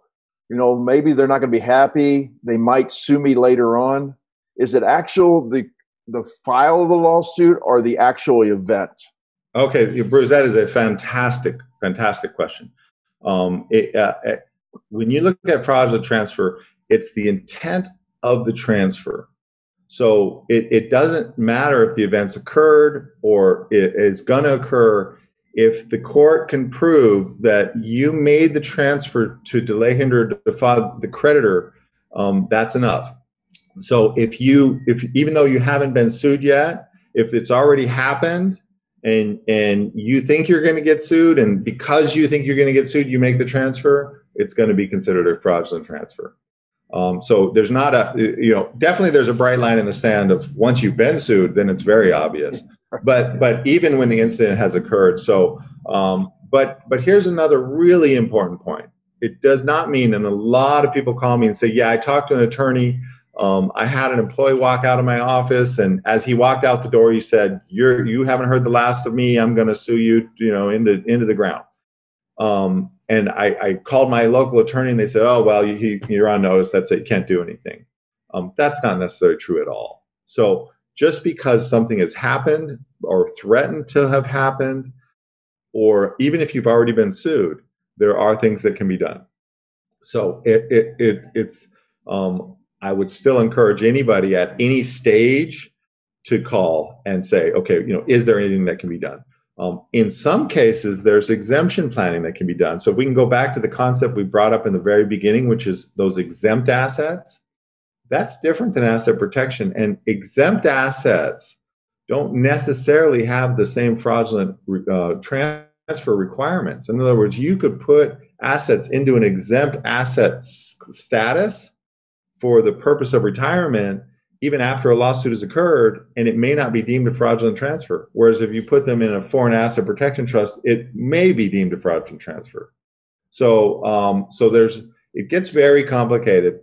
S3: you know, maybe they're not going to be happy. They might sue me later on. Is it actual the the file of the lawsuit or the actual event?
S2: Okay, Bruce, that is a fantastic, fantastic question. Um, it, uh, uh when you look at fraudulent transfer, it's the intent of the transfer. So it, it doesn't matter if the events occurred or it is going to occur. If the court can prove that you made the transfer to delay, hinder, defraud the creditor, um, that's enough. So if you, if even though you haven't been sued yet, if it's already happened and and you think you're going to get sued, and because you think you're going to get sued, you make the transfer, it's going to be considered a fraudulent transfer. Um, so there's not a, you know, definitely there's a bright line in the sand of once you've been sued, then it's very obvious. But but even when the incident has occurred, so um, but but here's another really important point. It does not mean, and a lot of people call me and say, yeah, I talked to an attorney. Um, I had an employee walk out of my office, and as he walked out the door, he said, "You're you haven't heard the last of me. I'm going to sue you, you know, into into the ground." Um, and I, I, called my local attorney and they said, oh, well, you, you're on notice. That's it. You can't do anything. Um, that's not necessarily true at all. So just because something has happened or threatened to have happened, or even if you've already been sued, there are things that can be done. So it, it, it it's, um, I would still encourage anybody at any stage to call and say, okay, you know, is there anything that can be done? Um, in some cases, there's exemption planning that can be done. So if we can go back to the concept we brought up in the very beginning, which is those exempt assets, that's different than asset protection. And exempt assets don't necessarily have the same fraudulent uh, transfer requirements. In other words, you could put assets into an exempt asset status for the purpose of retirement even after a lawsuit has occurred and it may not be deemed a fraudulent transfer. Whereas if you put them in a foreign asset protection trust, it may be deemed a fraudulent transfer. So, um, so there's, it gets very complicated.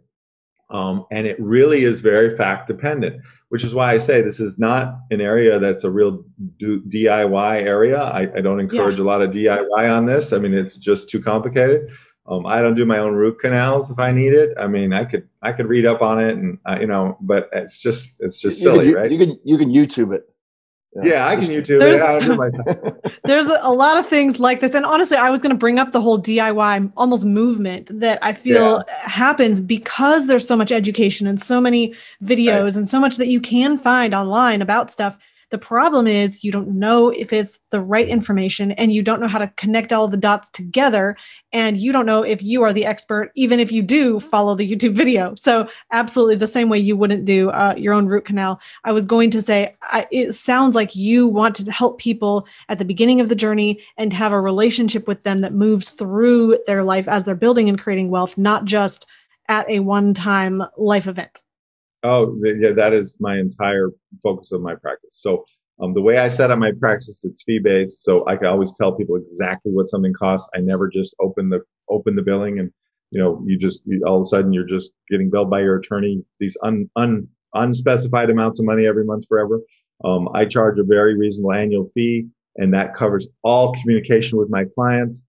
S2: Um, and it really is very fact dependent, which is why I say this is not an area that's a real DIY area. I, I don't encourage yeah. a lot of DIY on this. I mean, it's just too complicated. Um, I don't do my own root canals if I need it. I mean, I could I could read up on it, and uh, you know, but it's just it's just
S3: you
S2: silly,
S3: can,
S2: right?
S3: You can you can YouTube it.
S2: Yeah, yeah I can YouTube there's, it. I do myself.
S1: there's a lot of things like this, and honestly, I was going to bring up the whole DIY almost movement that I feel yeah. happens because there's so much education and so many videos right. and so much that you can find online about stuff the problem is you don't know if it's the right information and you don't know how to connect all the dots together. And you don't know if you are the expert, even if you do follow the YouTube video. So, absolutely the same way you wouldn't do uh, your own root canal. I was going to say, I, it sounds like you want to help people at the beginning of the journey and have a relationship with them that moves through their life as they're building and creating wealth, not just at a one time life event.
S2: Oh, yeah, that is my entire focus of my practice. So um, the way I set up my practice, it's fee based, so I can always tell people exactly what something costs. I never just open the open the billing and you know you just you, all of a sudden you're just getting billed by your attorney these un, un unspecified amounts of money every month forever. Um, I charge a very reasonable annual fee, and that covers all communication with my clients.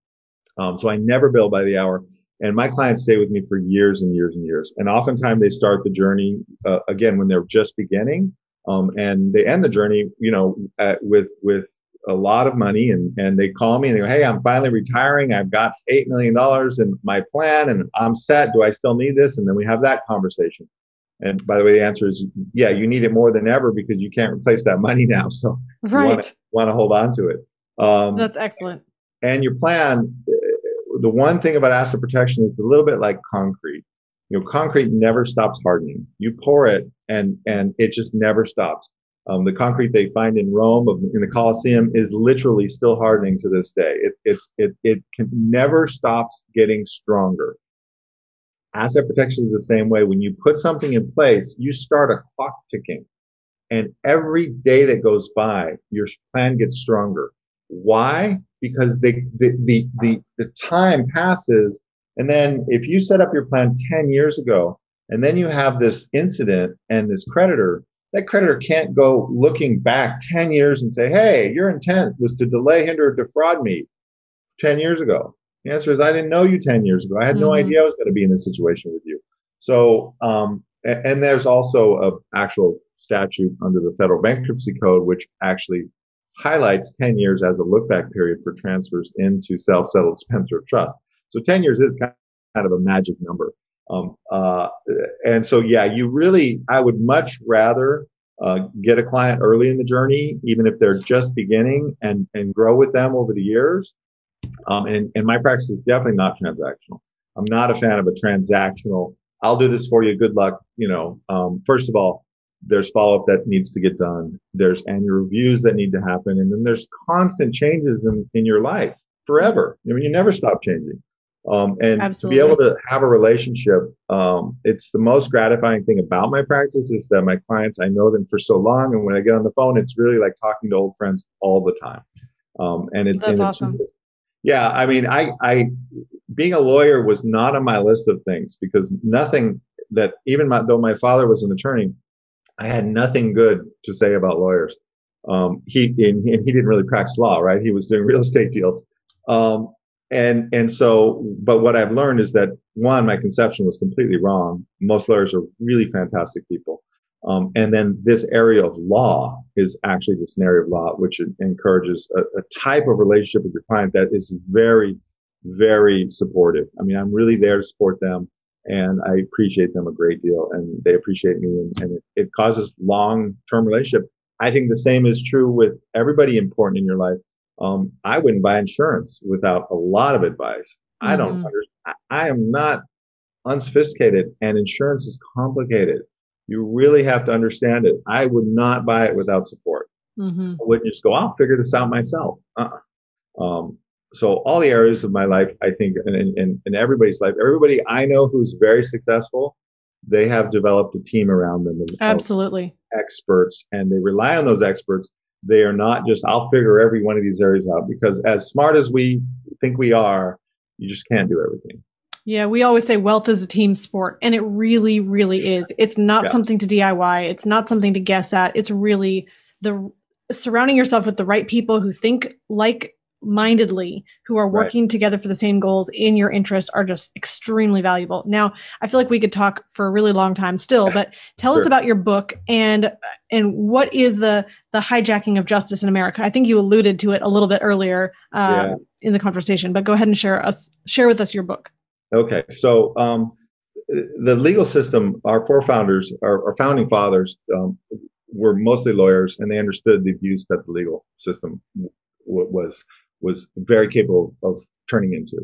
S2: Um, so I never bill by the hour. And my clients stay with me for years and years and years. And oftentimes they start the journey uh, again when they're just beginning, um, and they end the journey, you know, at, with with a lot of money. And and they call me and they go, "Hey, I'm finally retiring. I've got eight million dollars in my plan, and I'm set. Do I still need this?" And then we have that conversation. And by the way, the answer is yeah, you need it more than ever because you can't replace that money now. So
S1: right.
S2: you want to hold on to it.
S1: Um, That's excellent.
S2: And your plan the one thing about asset protection is a little bit like concrete. You know, concrete never stops hardening. You pour it and and it just never stops. Um, the concrete they find in Rome of, in the Colosseum is literally still hardening to this day. It, it's it it can never stops getting stronger. Asset protection is the same way. When you put something in place, you start a clock ticking, and every day that goes by, your plan gets stronger. Why? because the, the, the, the, the time passes. And then if you set up your plan 10 years ago, and then you have this incident and this creditor, that creditor can't go looking back 10 years and say, Hey, your intent was to delay, hinder, or defraud me 10 years ago. The answer is, I didn't know you 10 years ago. I had mm-hmm. no idea I was going to be in this situation with you. So, um, and, and there's also a actual statute under the federal bankruptcy code, which actually highlights 10 years as a look back period for transfers into self settled spendthrift trust. So 10 years is kind of a magic number. Um, uh, and so, yeah, you really, I would much rather uh, get a client early in the journey, even if they're just beginning, and and grow with them over the years. Um, and and my practice is definitely not transactional. I'm not a fan of a transactional. I'll do this for you. Good luck. You know, um, first of all, there's follow up that needs to get done. There's annual reviews that need to happen, and then there's constant changes in in your life forever. I mean, you never stop changing. Um, and Absolutely. to be able to have a relationship, um, it's the most gratifying thing about my practice is that my clients, I know them for so long. And when I get on the phone, it's really like talking to old friends all the time. Um, and, it,
S1: That's
S2: and
S1: awesome.
S2: yeah, I mean, I, I, being a lawyer was not on my list of things because nothing that even my, though my father was an attorney, I had nothing good to say about lawyers. Um, he, and he didn't really practice law, right? He was doing real estate deals. Um, and and so but what i've learned is that one my conception was completely wrong most lawyers are really fantastic people um, and then this area of law is actually an area of law which encourages a, a type of relationship with your client that is very very supportive i mean i'm really there to support them and i appreciate them a great deal and they appreciate me and, and it, it causes long-term relationship i think the same is true with everybody important in your life um, I wouldn't buy insurance without a lot of advice. Mm-hmm. I don't mm-hmm. I am not unsophisticated and insurance is complicated. You really have to understand it. I would not buy it without support. Mm-hmm. I wouldn't just go, I'll figure this out myself. Uh-uh. Um, so all the areas of my life, I think, in, in, in everybody's life, everybody I know who's very successful, they have developed a team around them.
S1: Absolutely.
S2: Experts, and they rely on those experts they are not just, I'll figure every one of these areas out because as smart as we think we are, you just can't do everything.
S1: Yeah, we always say wealth is a team sport, and it really, really is. It's not yeah. something to DIY. It's not something to guess at. It's really the surrounding yourself with the right people who think like mindedly who are working right. together for the same goals in your interest are just extremely valuable. Now, I feel like we could talk for a really long time still, but tell sure. us about your book and and what is the the hijacking of justice in America? I think you alluded to it a little bit earlier um, yeah. in the conversation, but go ahead and share us share with us your book.
S2: Okay, so um, the legal system, our forefounders, our, our founding fathers, um, were mostly lawyers, and they understood the abuse that the legal system w- was was very capable of turning into.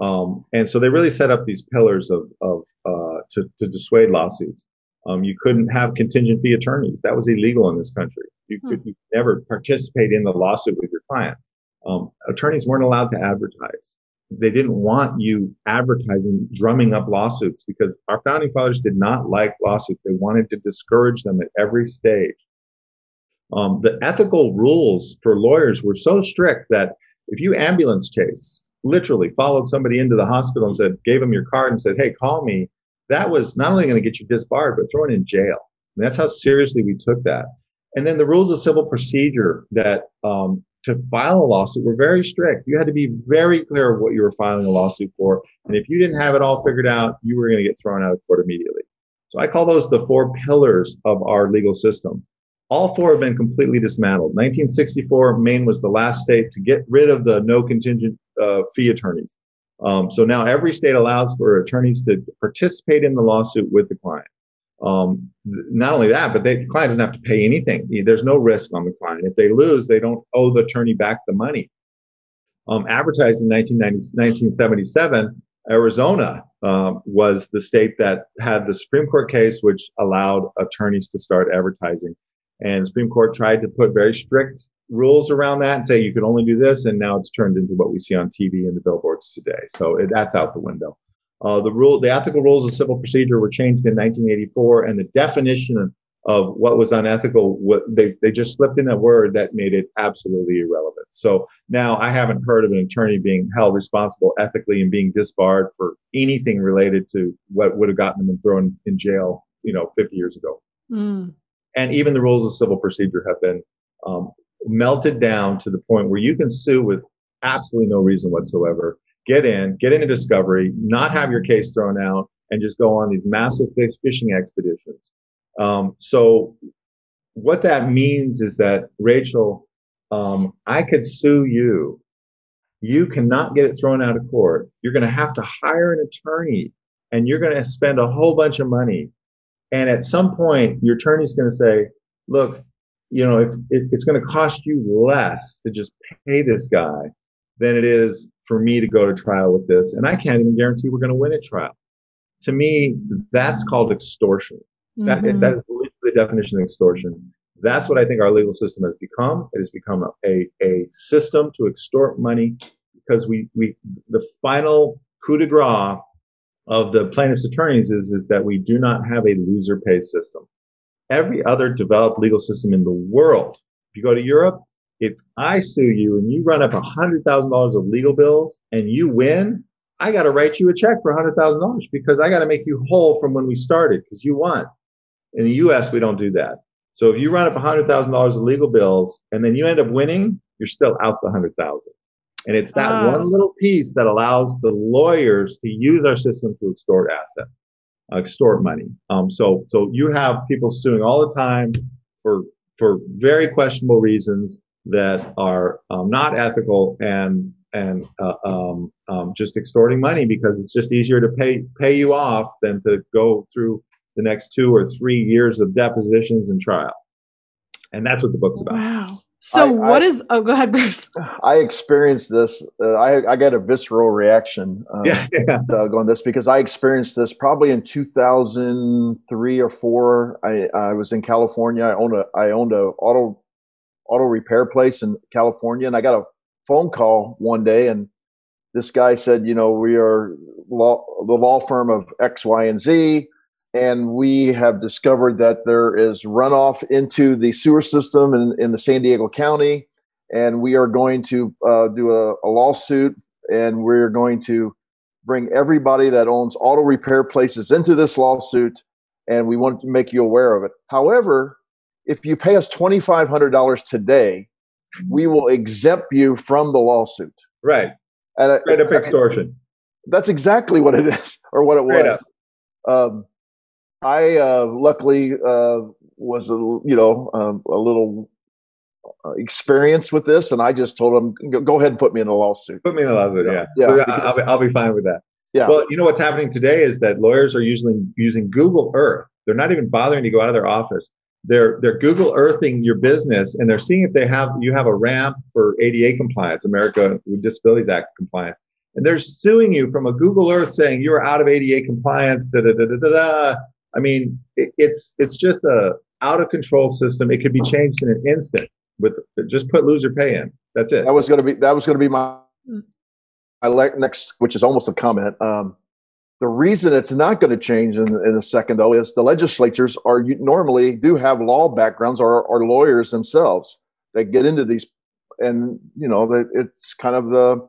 S2: Um, and so they really set up these pillars of, of uh, to, to dissuade lawsuits. Um, you couldn't have contingent fee attorneys. That was illegal in this country. You hmm. could you never participate in the lawsuit with your client. Um, attorneys weren't allowed to advertise. They didn't want you advertising, drumming up lawsuits because our founding fathers did not like lawsuits. They wanted to discourage them at every stage. Um, the ethical rules for lawyers were so strict that if you ambulance chase, literally followed somebody into the hospital and said, gave them your card and said, hey, call me, that was not only going to get you disbarred, but thrown in jail. And that's how seriously we took that. And then the rules of civil procedure that um, to file a lawsuit were very strict. You had to be very clear of what you were filing a lawsuit for. And if you didn't have it all figured out, you were going to get thrown out of court immediately. So I call those the four pillars of our legal system. All four have been completely dismantled. 1964, Maine was the last state to get rid of the no contingent uh, fee attorneys. Um, so now every state allows for attorneys to participate in the lawsuit with the client. Um, not only that, but they, the client doesn't have to pay anything. There's no risk on the client. If they lose, they don't owe the attorney back the money. Um, advertised in 1977, Arizona uh, was the state that had the Supreme Court case which allowed attorneys to start advertising. And the Supreme Court tried to put very strict rules around that and say you can only do this. And now it's turned into what we see on TV and the billboards today. So it, that's out the window. Uh, the rule, the ethical rules of civil procedure were changed in 1984, and the definition of, of what was unethical, what they, they just slipped in a word that made it absolutely irrelevant. So now I haven't heard of an attorney being held responsible ethically and being disbarred for anything related to what would have gotten them thrown in jail, you know, 50 years ago. Mm and even the rules of civil procedure have been um, melted down to the point where you can sue with absolutely no reason whatsoever. Get in, get into discovery, not have your case thrown out, and just go on these massive fishing expeditions. Um, so, what that means is that Rachel, um, I could sue you. You cannot get it thrown out of court. You're going to have to hire an attorney and you're going to spend a whole bunch of money. And at some point, your attorney's going to say, look, you know, if it, it's going to cost you less to just pay this guy than it is for me to go to trial with this. And I can't even guarantee we're going to win a trial. To me, that's called extortion. Mm-hmm. that is the definition of extortion. That's what I think our legal system has become. It has become a, a system to extort money because we, we, the final coup de grace of the plaintiff's attorneys is, is that we do not have a loser pay system. Every other developed legal system in the world, if you go to Europe, if I sue you and you run up $100,000 of legal bills and you win, I got to write you a check for $100,000 because I got to make you whole from when we started because you won. In the US, we don't do that. So if you run up $100,000 of legal bills and then you end up winning, you're still out the 100,000. And it's that one little piece that allows the lawyers to use our system to extort assets, extort money. Um, so, so you have people suing all the time for, for very questionable reasons that are um, not ethical and, and, uh, um, um just extorting money because it's just easier to pay, pay you off than to go through the next two or three years of depositions and trial. And that's what the book's about.
S1: Wow. So I, what I, is? Oh, go ahead, Bruce.
S3: I experienced this. Uh, I I got a visceral reaction um, yeah, yeah. Doug, on this because I experienced this probably in 2003 or four. I I was in California. I owned a I owned a auto auto repair place in California, and I got a phone call one day, and this guy said, you know, we are law, the law firm of X, Y, and Z and we have discovered that there is runoff into the sewer system in, in the San Diego County, and we are going to uh, do a, a, lawsuit, and we're going to bring everybody that owns auto repair places into this lawsuit, and we want to make you aware of it. However, if you pay us twenty five hundred dollars today, we will exempt you from the lawsuit.
S2: Right. And straight up extortion.
S3: That's exactly what it is, or what it straight was. Um, I uh, luckily uh, was a you know um, a little uh, experienced with this, and I just told him, "Go ahead and put me in a lawsuit."
S2: Put me in a lawsuit, yeah. Yeah, so I'll, be, I'll be fine with that. Yeah. Well, you know what's happening today is that lawyers are usually using Google Earth. They're not even bothering to go out of their office. They're they're Google Earthing your business, and they're seeing if they have you have a ramp for ADA compliance, America with Disabilities Act compliance, and they're suing you from a Google Earth saying you're out of ADA compliance. Da da da da da. Da I mean, it, it's it's just a out of control system. It could be changed in an instant with just put loser pay in. That's it.
S3: That was going to be that was going to be my my next, which is almost a comment. Um, the reason it's not going to change in, in a second, though, is the legislatures are normally do have law backgrounds or are lawyers themselves that get into these, and you know, it's kind of the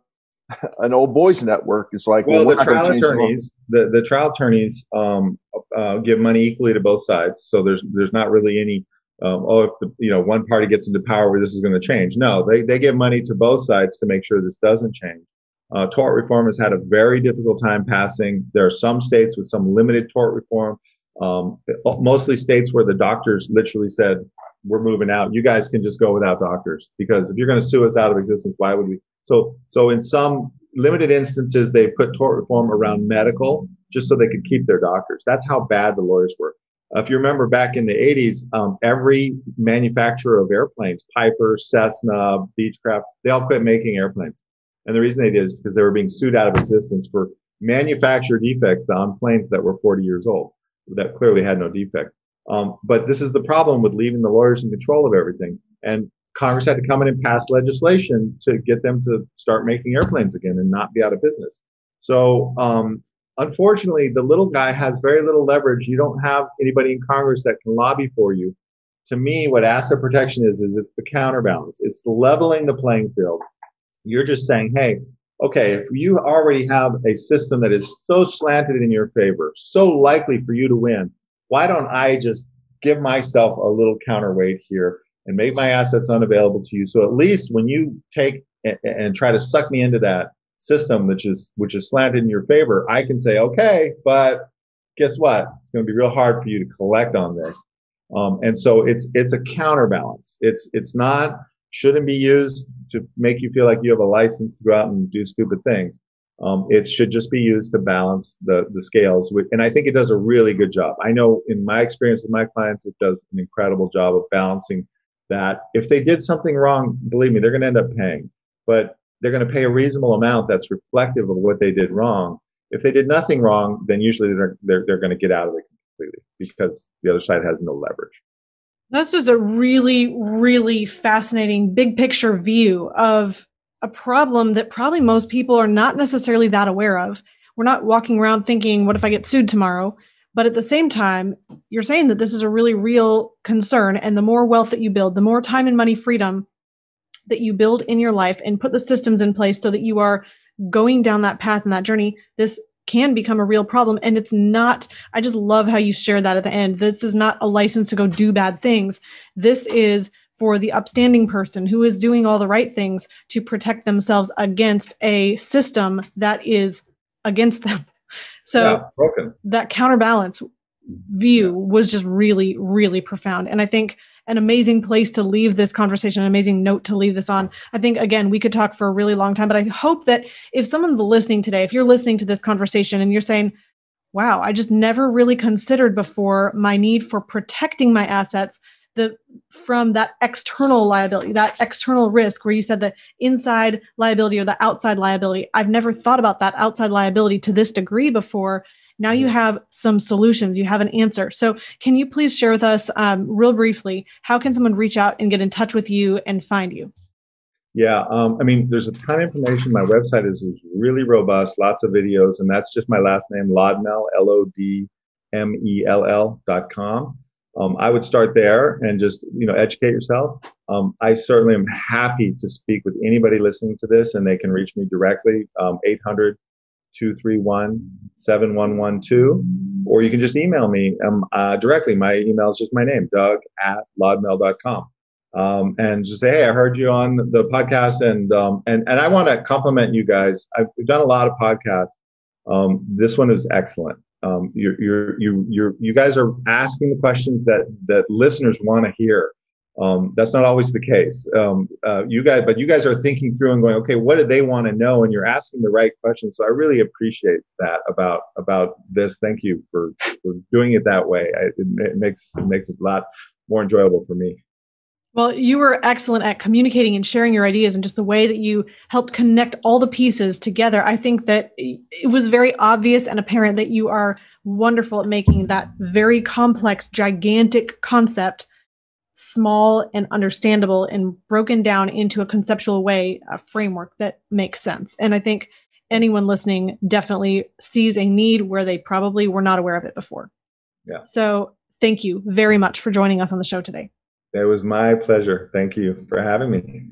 S3: an old boys network. It's like
S2: well, well the trial attorneys, the, the trial attorneys um, uh, give money equally to both sides. So there's there's not really any um, oh if the, you know one party gets into power where this is going to change. No, they they give money to both sides to make sure this doesn't change. Uh, tort reform has had a very difficult time passing. There are some states with some limited tort reform. Um, mostly states where the doctors literally said, "We're moving out. You guys can just go without doctors because if you're going to sue us out of existence, why would we?" So, so in some limited instances, they put tort reform around medical just so they could keep their doctors. That's how bad the lawyers were. Uh, if you remember back in the 80s, um, every manufacturer of airplanes, Piper, Cessna, Beechcraft, they all quit making airplanes. And the reason they did is because they were being sued out of existence for manufacturer defects on planes that were 40 years old that clearly had no defect. Um, but this is the problem with leaving the lawyers in control of everything. And Congress had to come in and pass legislation to get them to start making airplanes again and not be out of business. So, um, unfortunately, the little guy has very little leverage. You don't have anybody in Congress that can lobby for you. To me, what asset protection is, is it's the counterbalance. It's leveling the playing field. You're just saying, hey, okay, if you already have a system that is so slanted in your favor, so likely for you to win, why don't I just give myself a little counterweight here and make my assets unavailable to you. So at least when you take and, and try to suck me into that system, which is which is slanted in your favor, I can say, okay, but guess what? It's going to be real hard for you to collect on this. Um, and so it's it's a counterbalance. It's it's not shouldn't be used to make you feel like you have a license to go out and do stupid things. Um, it should just be used to balance the the scales, and I think it does a really good job. I know in my experience with my clients, it does an incredible job of balancing that. If they did something wrong, believe me, they're going to end up paying, but they're going to pay a reasonable amount that's reflective of what they did wrong. If they did nothing wrong, then usually they're they're, they're going to get out of it completely because the other side has no leverage.
S1: That's just a really, really fascinating big picture view of a problem that probably most people are not necessarily that aware of. We're not walking around thinking, what if I get sued tomorrow? But at the same time, you're saying that this is a really real concern. And the more wealth that you build, the more time and money freedom that you build in your life and put the systems in place so that you are going down that path and that journey, this can become a real problem. And it's not, I just love how you share that at the end. This is not a license to go do bad things. This is for the upstanding person who is doing all the right things to protect themselves against a system that is against them. So yeah, that counterbalance view was just really, really profound. And I think an amazing place to leave this conversation, an amazing note to leave this on. I think, again, we could talk for a really long time, but I hope that if someone's listening today, if you're listening to this conversation and you're saying, wow, I just never really considered before my need for protecting my assets the from that external liability that external risk where you said the inside liability or the outside liability i've never thought about that outside liability to this degree before now you have some solutions, you have an answer. So, can you please share with us, um, real briefly, how can someone reach out and get in touch with you and find you?
S2: Yeah, um, I mean, there's a ton of information. My website is, is really robust, lots of videos, and that's just my last name, Lodmell, L O D M E L L dot com. Um, I would start there and just you know educate yourself. Um, I certainly am happy to speak with anybody listening to this, and they can reach me directly. Um, 800 231 7112, or you can just email me um, uh, directly. My email is just my name, Doug at lodmell.com. Um, and just say, hey, I heard you on the podcast, and um, and and I want to compliment you guys. I've done a lot of podcasts. Um, this one is excellent. Um, you're you're you you're you guys are asking the questions that that listeners want to hear. Um, that's not always the case. Um, uh, you guys, but you guys are thinking through and going, okay, what do they want to know? And you're asking the right questions. So I really appreciate that about about this. Thank you for, for doing it that way. I, it, it makes it makes it a lot more enjoyable for me.
S1: Well, you were excellent at communicating and sharing your ideas and just the way that you helped connect all the pieces together. I think that it was very obvious and apparent that you are wonderful at making that very complex, gigantic concept small and understandable and broken down into a conceptual way, a framework that makes sense. And I think anyone listening definitely sees a need where they probably were not aware of it before.
S2: Yeah.
S1: So thank you very much for joining us on the show today.
S2: It was my pleasure. Thank you for having me.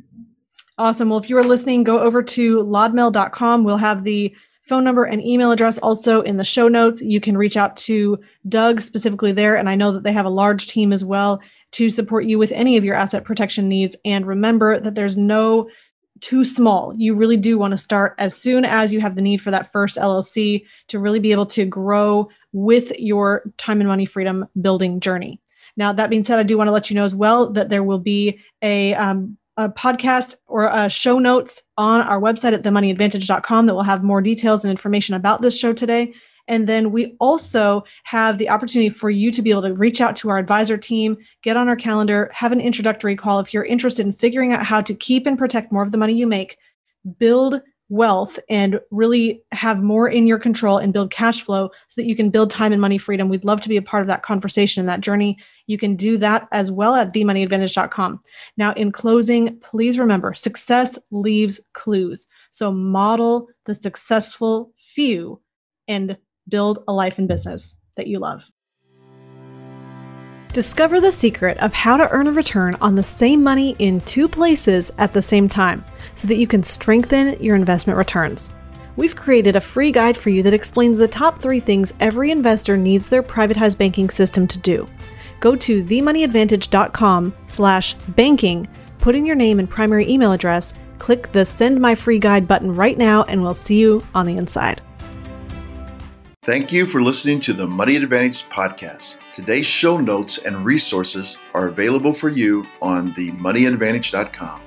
S1: Awesome. Well, if you are listening, go over to lodmell.com. We'll have the phone number and email address also in the show notes. You can reach out to Doug specifically there. And I know that they have a large team as well to support you with any of your asset protection needs. And remember that there's no too small. You really do want to start as soon as you have the need for that first LLC to really be able to grow with your time and money freedom building journey. Now, that being said, I do want to let you know as well that there will be a, um, a podcast or a show notes on our website at themoneyadvantage.com that will have more details and information about this show today. And then we also have the opportunity for you to be able to reach out to our advisor team, get on our calendar, have an introductory call if you're interested in figuring out how to keep and protect more of the money you make, build wealth and really have more in your control and build cash flow so that you can build time and money freedom. We'd love to be a part of that conversation and that journey. You can do that as well at themoneyadvantage.com. Now, in closing, please remember success leaves clues. So model the successful few and build a life and business that you love. Discover the secret of how to earn a return on the same money in two places at the same time so that you can strengthen your investment returns. We've created a free guide for you that explains the top three things every investor needs their privatized banking system to do. Go to themoneyadvantage.com slash banking, put in your name and primary email address, click the send my free guide button right now, and we'll see you on the inside.
S3: Thank you for listening to the Money Advantage podcast. Today's show notes and resources are available for you on themoneyadvantage.com.